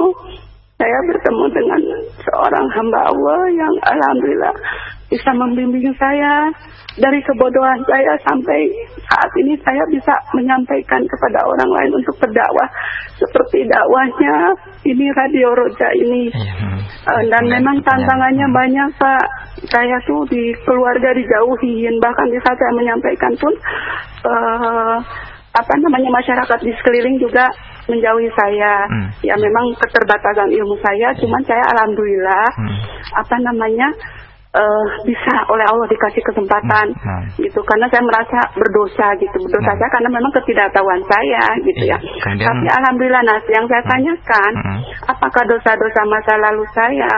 saya bertemu dengan seorang hamba Allah yang alhamdulillah bisa membimbing saya dari kebodohan saya sampai saat ini saya bisa menyampaikan kepada orang lain untuk berdakwah seperti dakwahnya ini radio roja ini uh, dan memang tantangannya banyak pak saya tuh di keluarga dijauhin bahkan di saat saya menyampaikan pun uh, apa namanya masyarakat di sekeliling juga menjauhi saya. Hmm. Ya memang keterbatasan ilmu saya, cuman saya alhamdulillah hmm. apa namanya uh, bisa oleh Allah dikasih kesempatan hmm. gitu karena saya merasa berdosa gitu berdosa hmm. saya karena memang ketidaktahuan saya gitu ya. ya. Kemudian, Tapi alhamdulillah nah yang saya hmm. tanyakan hmm. apakah dosa-dosa masa lalu saya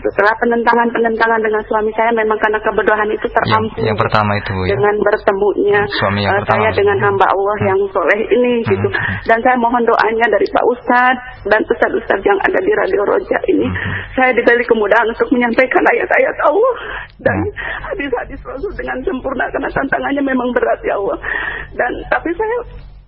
setelah penentangan-penentangan dengan suami saya memang karena keberdohan itu terampuni. Yang, yang pertama itu ya. Dengan bertemunya suami yang uh, saya dengan hamba Allah hmm. yang soleh ini hmm. gitu. Dan saya mohon doanya dari Pak Ustadz dan ustadz-ustadz yang ada di Radio Roja ini. Hmm. Saya diberi kemudahan untuk menyampaikan ayat-ayat Allah dan hmm. hadis-hadis Rasul dengan sempurna karena tantangannya memang berat ya Allah. Dan tapi saya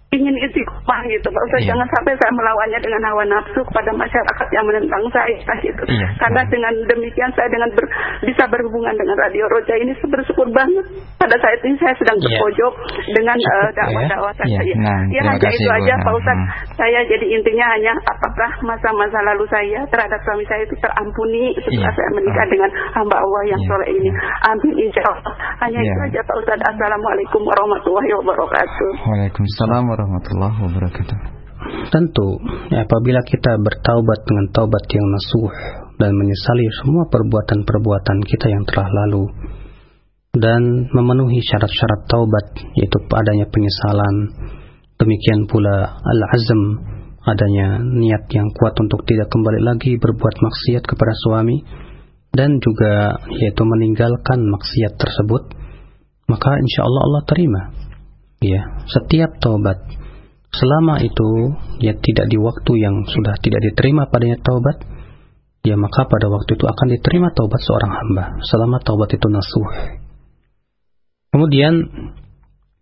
ingin istiqomah gitu Pak Ustaz. Iya. Jangan sampai saya melawannya dengan hawa nafsu kepada masyarakat yang menentang saya gitu. Iya. Karena dengan demikian saya dengan ber, bisa berhubungan dengan Radio Roja ini bersyukur banget. Pada saat ini saya sedang iya. berpojok iya. dengan uh, dakwah-dakwah saya. Iya. Nah, ya hanya kasih, itu aja Pak Ustaz. Hmm. Saya jadi intinya hanya apakah masa-masa lalu saya terhadap suami saya itu terampuni setelah iya. saya menikah hmm. dengan hamba Allah yang iya. soleh ini. Amin insya Allah. Hanya iya. itu aja Pak Ustaz. Assalamualaikum warahmatullahi wabarakatuh. Waalaikumsalam warahmatullahi wabarakatuh. Tentu, ya, apabila kita bertaubat dengan taubat yang nasuh dan menyesali semua perbuatan-perbuatan kita yang telah lalu dan memenuhi syarat-syarat taubat yaitu adanya penyesalan, demikian pula al-azm adanya niat yang kuat untuk tidak kembali lagi berbuat maksiat kepada suami dan juga yaitu meninggalkan maksiat tersebut maka insya Allah Allah terima ya setiap taubat selama itu ya tidak di waktu yang sudah tidak diterima padanya taubat ya maka pada waktu itu akan diterima taubat seorang hamba selama taubat itu nasuh. Kemudian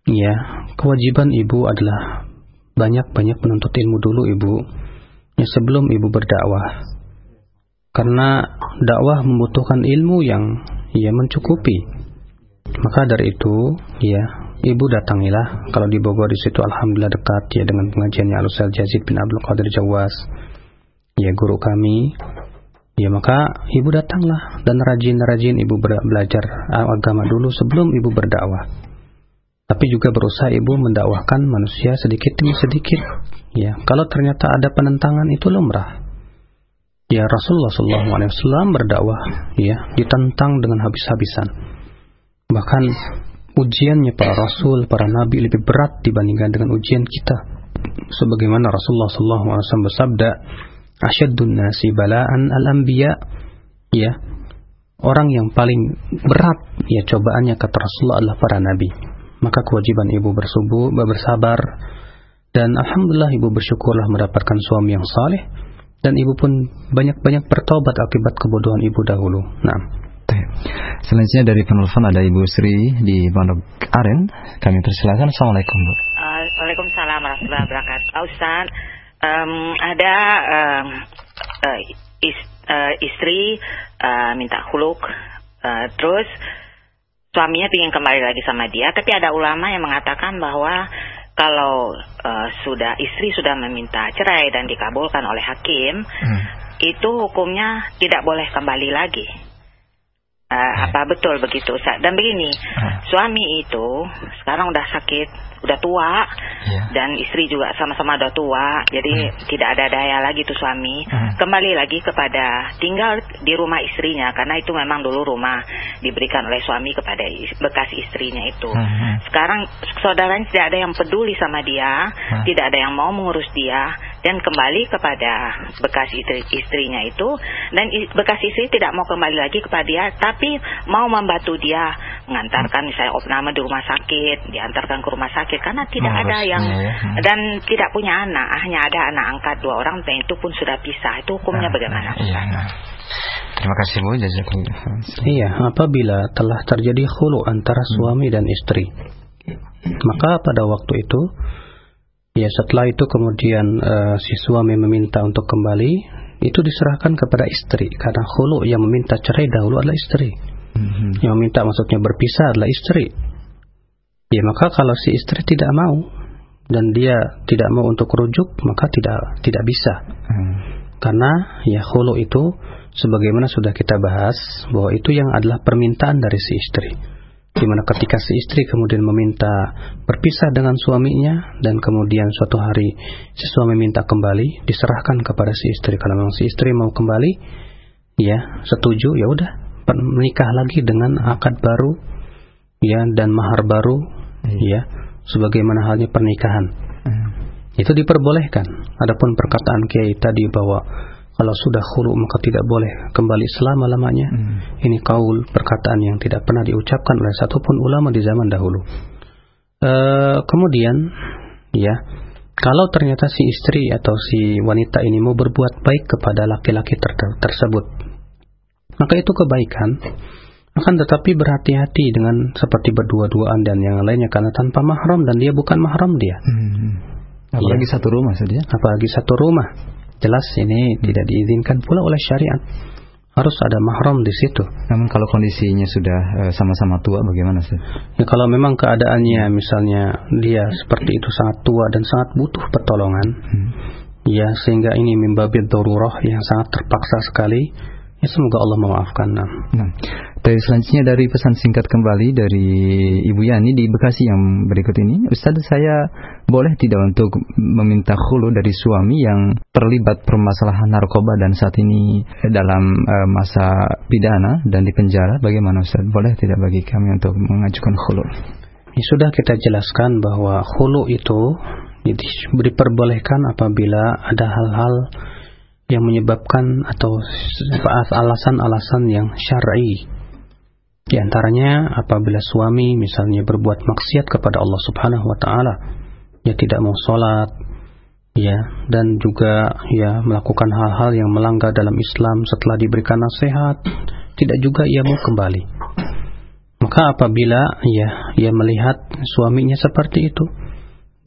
ya kewajiban ibu adalah banyak-banyak menuntut ilmu dulu ibu ya sebelum ibu berdakwah. Karena dakwah membutuhkan ilmu yang ya mencukupi. Maka dari itu ya ibu datangilah kalau di Bogor di situ alhamdulillah dekat ya dengan pengajiannya Alusal Jazid bin Abdul Qadir Jawas ya guru kami ya maka ibu datanglah dan rajin-rajin ibu belajar agama dulu sebelum ibu berdakwah tapi juga berusaha ibu mendakwahkan manusia sedikit demi sedikit. Ya, kalau ternyata ada penentangan itu lumrah. Ya Rasulullah SAW berdakwah, ya ditentang dengan habis-habisan. Bahkan ujiannya para Rasul, para Nabi lebih berat dibandingkan dengan ujian kita. Sebagaimana Rasulullah SAW bersabda, "Asyadun nasi balaan al-anbiya." Ya, orang yang paling berat ya cobaannya kata Rasulullah adalah para nabi maka kewajiban ibu bersubuh, bersabar dan alhamdulillah ibu bersyukurlah mendapatkan suami yang saleh dan ibu pun banyak-banyak bertobat akibat kebodohan ibu dahulu. Nah. Selanjutnya dari penelpon ada Ibu Sri di Pondok Aren. Kami persilakan. Assalamualaikum Bu. Uh, Waalaikumsalam warahmatullahi wabarakatuh. Pak Ustaz, um, ada um, uh, is, uh, istri uh, minta huluk, uh, terus suaminya ingin kembali lagi sama dia, tapi ada ulama yang mengatakan bahwa kalau uh, sudah istri sudah meminta cerai dan dikabulkan oleh hakim, hmm. itu hukumnya tidak boleh kembali lagi. Uh, apa betul begitu Dan begini, uh. suami itu sekarang udah sakit, udah tua yeah. dan istri juga sama-sama udah tua jadi hmm. tidak ada daya lagi tuh suami hmm. kembali lagi kepada tinggal di rumah istrinya karena itu memang dulu rumah diberikan oleh suami kepada bekas istrinya itu hmm. hmm. sekarang saudaranya tidak ada yang peduli sama dia hmm. tidak ada yang mau mengurus dia dan kembali kepada bekas istri, istrinya itu dan bekas istri tidak mau kembali lagi kepada dia tapi mau membantu dia mengantarkan misalnya opname di rumah sakit diantarkan ke rumah sakit karena tidak oh, ada yang ya. Hmm. dan tidak punya anak hanya ada anak angkat dua orang dan itu pun sudah pisah itu hukumnya nah, bagaimana iya, nah. Terima kasih Bu. Iya, apabila telah terjadi khulu antara hmm. suami dan istri, maka pada waktu itu ya setelah itu kemudian uh, si suami meminta untuk kembali, itu diserahkan kepada istri karena khulu yang meminta cerai dahulu adalah istri. Hmm. Yang meminta maksudnya berpisah adalah istri. Ya maka kalau si istri tidak mau dan dia tidak mau untuk rujuk maka tidak tidak bisa. Hmm. Karena ya hulu itu sebagaimana sudah kita bahas bahwa itu yang adalah permintaan dari si istri. Di mana ketika si istri kemudian meminta berpisah dengan suaminya dan kemudian suatu hari si suami minta kembali diserahkan kepada si istri. Kalau memang si istri mau kembali, ya setuju ya udah menikah lagi dengan akad baru ya dan mahar baru hmm. ya sebagaimana halnya pernikahan hmm. itu diperbolehkan adapun perkataan kiai tadi bahwa kalau sudah khulu maka tidak boleh kembali selama-lamanya hmm. ini kaul perkataan yang tidak pernah diucapkan oleh satupun ulama di zaman dahulu e, kemudian ya kalau ternyata si istri atau si wanita ini mau berbuat baik kepada laki-laki ter tersebut maka itu kebaikan akan tetapi berhati-hati dengan seperti berdua-duaan dan yang lainnya karena tanpa mahram dan dia bukan mahram dia. Hmm. Apalagi ya. satu rumah saja. Apalagi satu rumah. Jelas ini tidak diizinkan pula oleh syariat. Harus ada mahram di situ. Namun kalau kondisinya sudah eh, sama-sama tua bagaimana sih? Ya, kalau memang keadaannya misalnya dia seperti itu sangat tua dan sangat butuh pertolongan. Hmm. Ya sehingga ini mimbabit darurah yang sangat terpaksa sekali Ya, semoga Allah memaafkan. Nah. nah, dari selanjutnya dari pesan singkat kembali dari Ibu Yani di Bekasi yang berikut ini, Ustaz saya boleh tidak untuk meminta khulu dari suami yang terlibat permasalahan narkoba dan saat ini dalam uh, masa pidana dan di penjara, bagaimana Ustaz? Boleh tidak bagi kami untuk mengajukan khulu? Ya, sudah kita jelaskan bahwa khulu itu diperbolehkan apabila ada hal-hal yang menyebabkan atau alasan-alasan yang syar'i. Di antaranya apabila suami misalnya berbuat maksiat kepada Allah Subhanahu wa taala, ya tidak mau sholat, ya dan juga ya melakukan hal-hal yang melanggar dalam Islam setelah diberikan nasihat, tidak juga ia mau kembali. Maka apabila ya ia melihat suaminya seperti itu,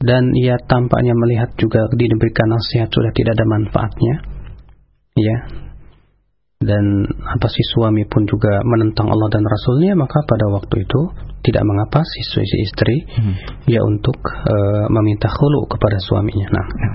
dan ia tampaknya melihat juga diberikan nasihat sudah tidak ada manfaatnya ya. Dan apa si suami pun juga menentang Allah dan Rasulnya maka pada waktu itu tidak mengapa si, si istri hmm. ya untuk uh, meminta khulu kepada suaminya. Nah, nah.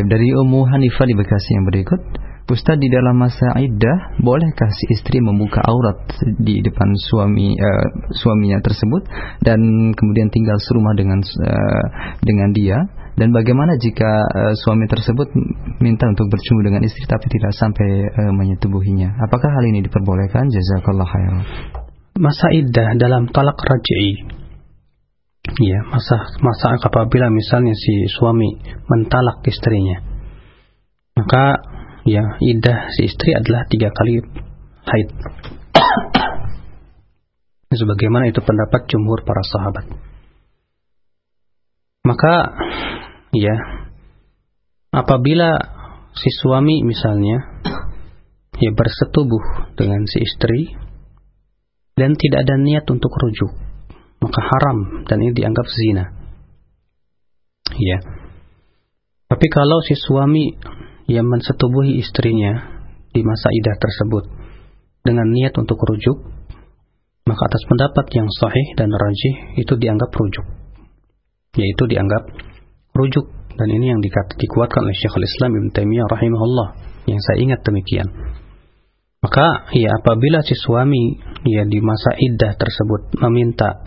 dari Ummu Hanifah di Bekasi yang berikut. Ustaz di dalam masa iddah bolehkah si istri membuka aurat di depan suami uh, suaminya tersebut dan kemudian tinggal serumah dengan uh, dengan dia dan bagaimana jika uh, suami tersebut minta untuk bercumbu dengan istri tapi tidak sampai uh, menyetubuhinya apakah hal ini diperbolehkan jazakallah khairan masa iddah dalam talak raj'i ya masa masa apabila misalnya si suami mentalak istrinya maka ya idah si istri adalah tiga kali haid. Sebagaimana itu pendapat jumhur para sahabat. Maka ya apabila si suami misalnya ya bersetubuh dengan si istri dan tidak ada niat untuk rujuk, maka haram dan ini dianggap zina. Ya. Tapi kalau si suami yang mensetubuhi istrinya di masa idah tersebut dengan niat untuk rujuk, maka atas pendapat yang sahih dan rajih itu dianggap rujuk. Yaitu dianggap rujuk dan ini yang dikuatkan oleh Syekhul Islam Ibn Taimiyah rahimahullah yang saya ingat demikian. Maka ya apabila si suami ya di masa iddah tersebut meminta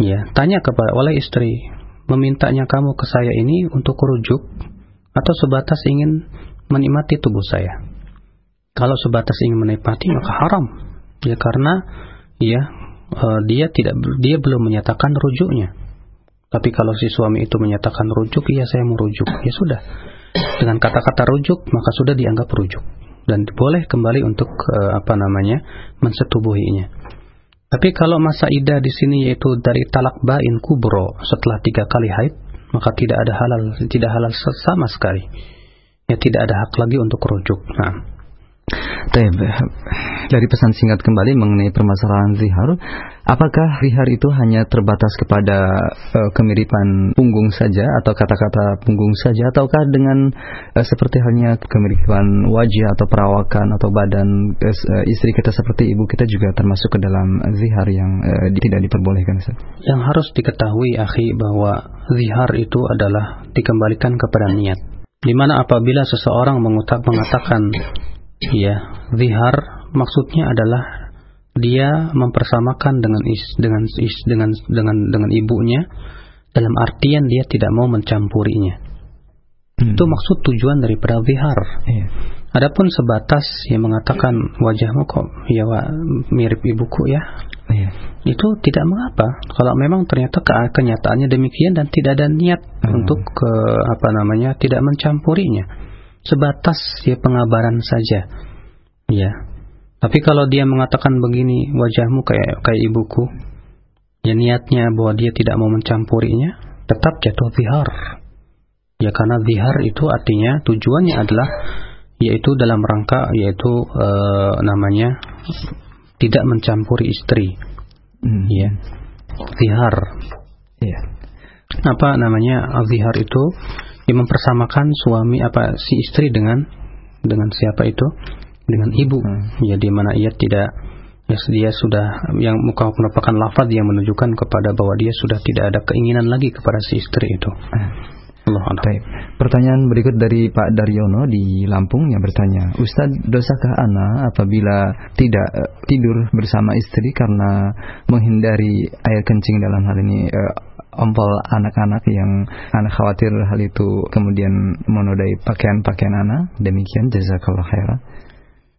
ya tanya kepada oleh istri memintanya kamu ke saya ini untuk rujuk atau sebatas ingin menikmati tubuh saya. Kalau sebatas ingin menikmati maka haram. Ya karena ya uh, dia tidak dia belum menyatakan rujuknya. Tapi kalau si suami itu menyatakan rujuk, iya saya mau rujuk. Ya sudah. Dengan kata-kata rujuk maka sudah dianggap rujuk dan boleh kembali untuk uh, apa namanya mensetubuhinya. Tapi kalau masa idah di sini yaitu dari talak bain kubro setelah tiga kali haid, maka tidak ada halal tidak halal sama sekali ya tidak ada hak lagi untuk rujuk nah dari pesan singkat kembali mengenai permasalahan zihar, apakah zihar itu hanya terbatas kepada uh, kemiripan punggung saja atau kata-kata punggung saja, ataukah dengan uh, seperti halnya kemiripan wajah atau perawakan atau badan uh, istri kita seperti ibu kita juga termasuk ke dalam zihar yang uh, tidak diperbolehkan? Yang harus diketahui, akhi, bahwa zihar itu adalah dikembalikan kepada niat. Di mana apabila seseorang mengatakan ya zihar maksudnya adalah dia mempersamakan dengan is dengan is dengan dengan dengan ibunya dalam artian dia tidak mau mencampurinya hmm. itu maksud tujuan daripada zihar yeah. adapun sebatas yang mengatakan wajahmu kok ya mirip ibuku ya yeah. itu tidak mengapa kalau memang ternyata ke kenyataannya demikian dan tidak ada niat hmm. untuk ke apa namanya tidak mencampurinya sebatas ya pengabaran saja. Ya. Tapi kalau dia mengatakan begini, wajahmu kayak kayak ibuku, ya niatnya bahwa dia tidak mau mencampurinya, tetap jatuh zihar. Ya karena zihar itu artinya tujuannya adalah yaitu dalam rangka yaitu e, namanya tidak mencampuri istri. Hmm. Ya. Zihar. Ya. Apa namanya? Zihar itu yang mempersamakan suami apa si istri dengan dengan siapa itu dengan ibu hmm. ya di mana ia tidak ya dia sudah yang muka merupakan lafaz yang menunjukkan kepada bahwa dia sudah tidak ada keinginan lagi kepada si istri itu. Hmm. Allah Baik. Pertanyaan berikut dari Pak Daryono di Lampung yang bertanya, Ustadz, dosakah ana apabila tidak uh, tidur bersama istri karena menghindari air kencing dalam hal ini uh, ompol anak-anak yang anak khawatir hal itu kemudian menodai pakaian-pakaian anak. Demikian jazakallah khairan.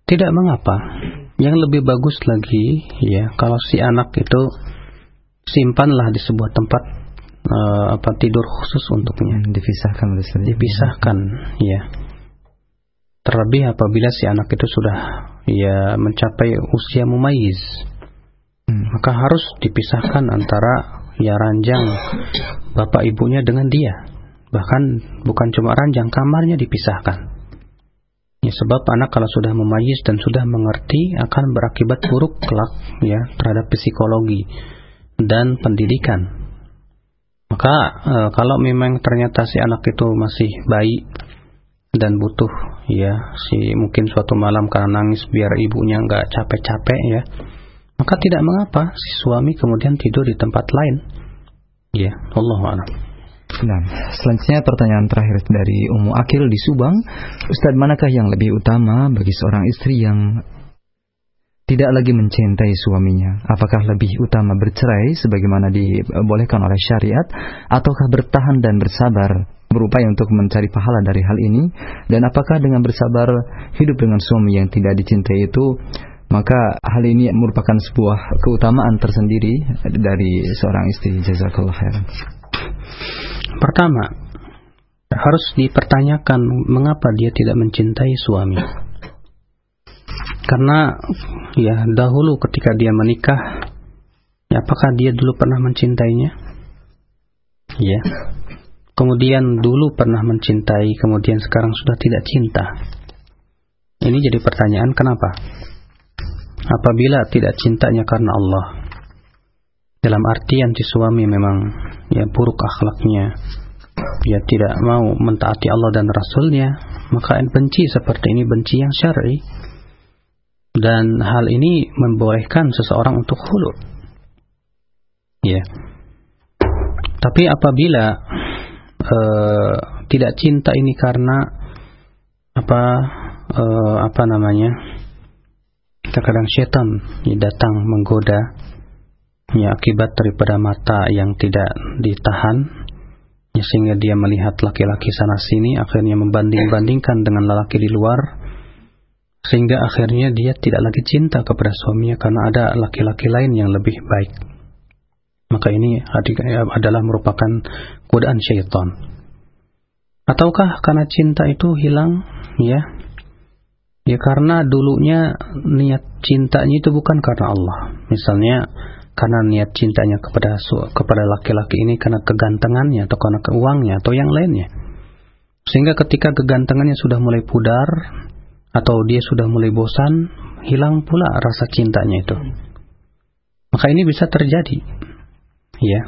Tidak mengapa. Yang lebih bagus lagi ya kalau si anak itu simpanlah di sebuah tempat uh, apa tidur khusus untuknya. Hmm, dipisahkan Dipisahkan ya. Terlebih apabila si anak itu sudah ya mencapai usia mumayyiz. Hmm. Maka harus dipisahkan antara ya ranjang bapak ibunya dengan dia. Bahkan bukan cuma ranjang, kamarnya dipisahkan. Ya, sebab anak kalau sudah memayis dan sudah mengerti akan berakibat buruk kelak ya terhadap psikologi dan pendidikan. Maka e, kalau memang ternyata si anak itu masih bayi dan butuh ya si mungkin suatu malam karena nangis biar ibunya nggak capek-capek ya maka tidak mengapa si suami kemudian tidur di tempat lain ya Allah Nah, selanjutnya pertanyaan terakhir dari Umu Akil di Subang. Ustadz, manakah yang lebih utama bagi seorang istri yang tidak lagi mencintai suaminya? Apakah lebih utama bercerai sebagaimana dibolehkan oleh syariat ataukah bertahan dan bersabar berupaya untuk mencari pahala dari hal ini dan apakah dengan bersabar hidup dengan suami yang tidak dicintai itu maka hal ini merupakan sebuah keutamaan tersendiri dari seorang istri jazakallah khairan. Pertama, harus dipertanyakan mengapa dia tidak mencintai suami. Karena ya dahulu ketika dia menikah, ya, apakah dia dulu pernah mencintainya? Ya. Kemudian dulu pernah mencintai, kemudian sekarang sudah tidak cinta. Ini jadi pertanyaan kenapa? Apabila tidak cintanya karena Allah, dalam artian si suami memang ya buruk akhlaknya, ya tidak mau mentaati Allah dan Rasulnya, maka benci seperti ini benci yang syar'i dan hal ini membolehkan seseorang untuk hulu. Ya. Tapi apabila uh, tidak cinta ini karena apa uh, apa namanya? Terkadang setan datang menggoda ya akibat daripada mata yang tidak ditahan ya, sehingga dia melihat laki-laki sana sini akhirnya membanding-bandingkan dengan lelaki di luar sehingga akhirnya dia tidak lagi cinta kepada suaminya karena ada laki-laki lain yang lebih baik. Maka ini adalah merupakan godaan syaitan. Ataukah karena cinta itu hilang? Ya, ya karena dulunya niat cintanya itu bukan karena Allah. Misalnya karena niat cintanya kepada kepada laki-laki ini karena kegantengannya atau karena keuangnya atau yang lainnya. Sehingga ketika kegantengannya sudah mulai pudar, atau dia sudah mulai bosan, hilang pula rasa cintanya itu. Maka ini bisa terjadi. Ya.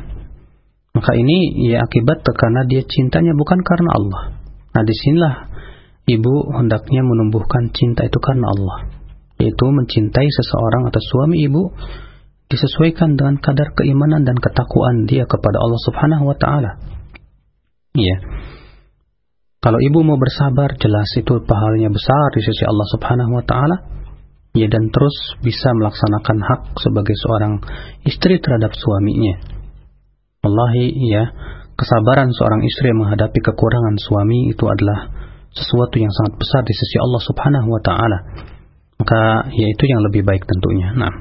Maka ini ya akibat karena dia cintanya bukan karena Allah. Nah, di sinilah ibu hendaknya menumbuhkan cinta itu karena Allah. Yaitu mencintai seseorang atau suami ibu disesuaikan dengan kadar keimanan dan ketakwaan dia kepada Allah Subhanahu wa taala. Iya. Kalau ibu mau bersabar, jelas itu pahalanya besar di sisi Allah Subhanahu wa taala. Ya dan terus bisa melaksanakan hak sebagai seorang istri terhadap suaminya. Wallahi ya, kesabaran seorang istri menghadapi kekurangan suami itu adalah sesuatu yang sangat besar di sisi Allah Subhanahu wa taala. Maka ya itu yang lebih baik tentunya. Nah.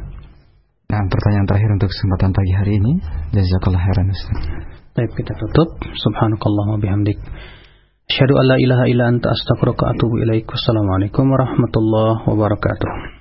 Nah, pertanyaan terakhir untuk kesempatan pagi hari ini. Jazakallah khairan Ustaz. Baik, kita tutup. Subhanakallahumma bihamdik. Asyhadu an la ilaha illa anta astaghfiruka wa atubu ilaik. Wassalamualaikum warahmatullahi wabarakatuh.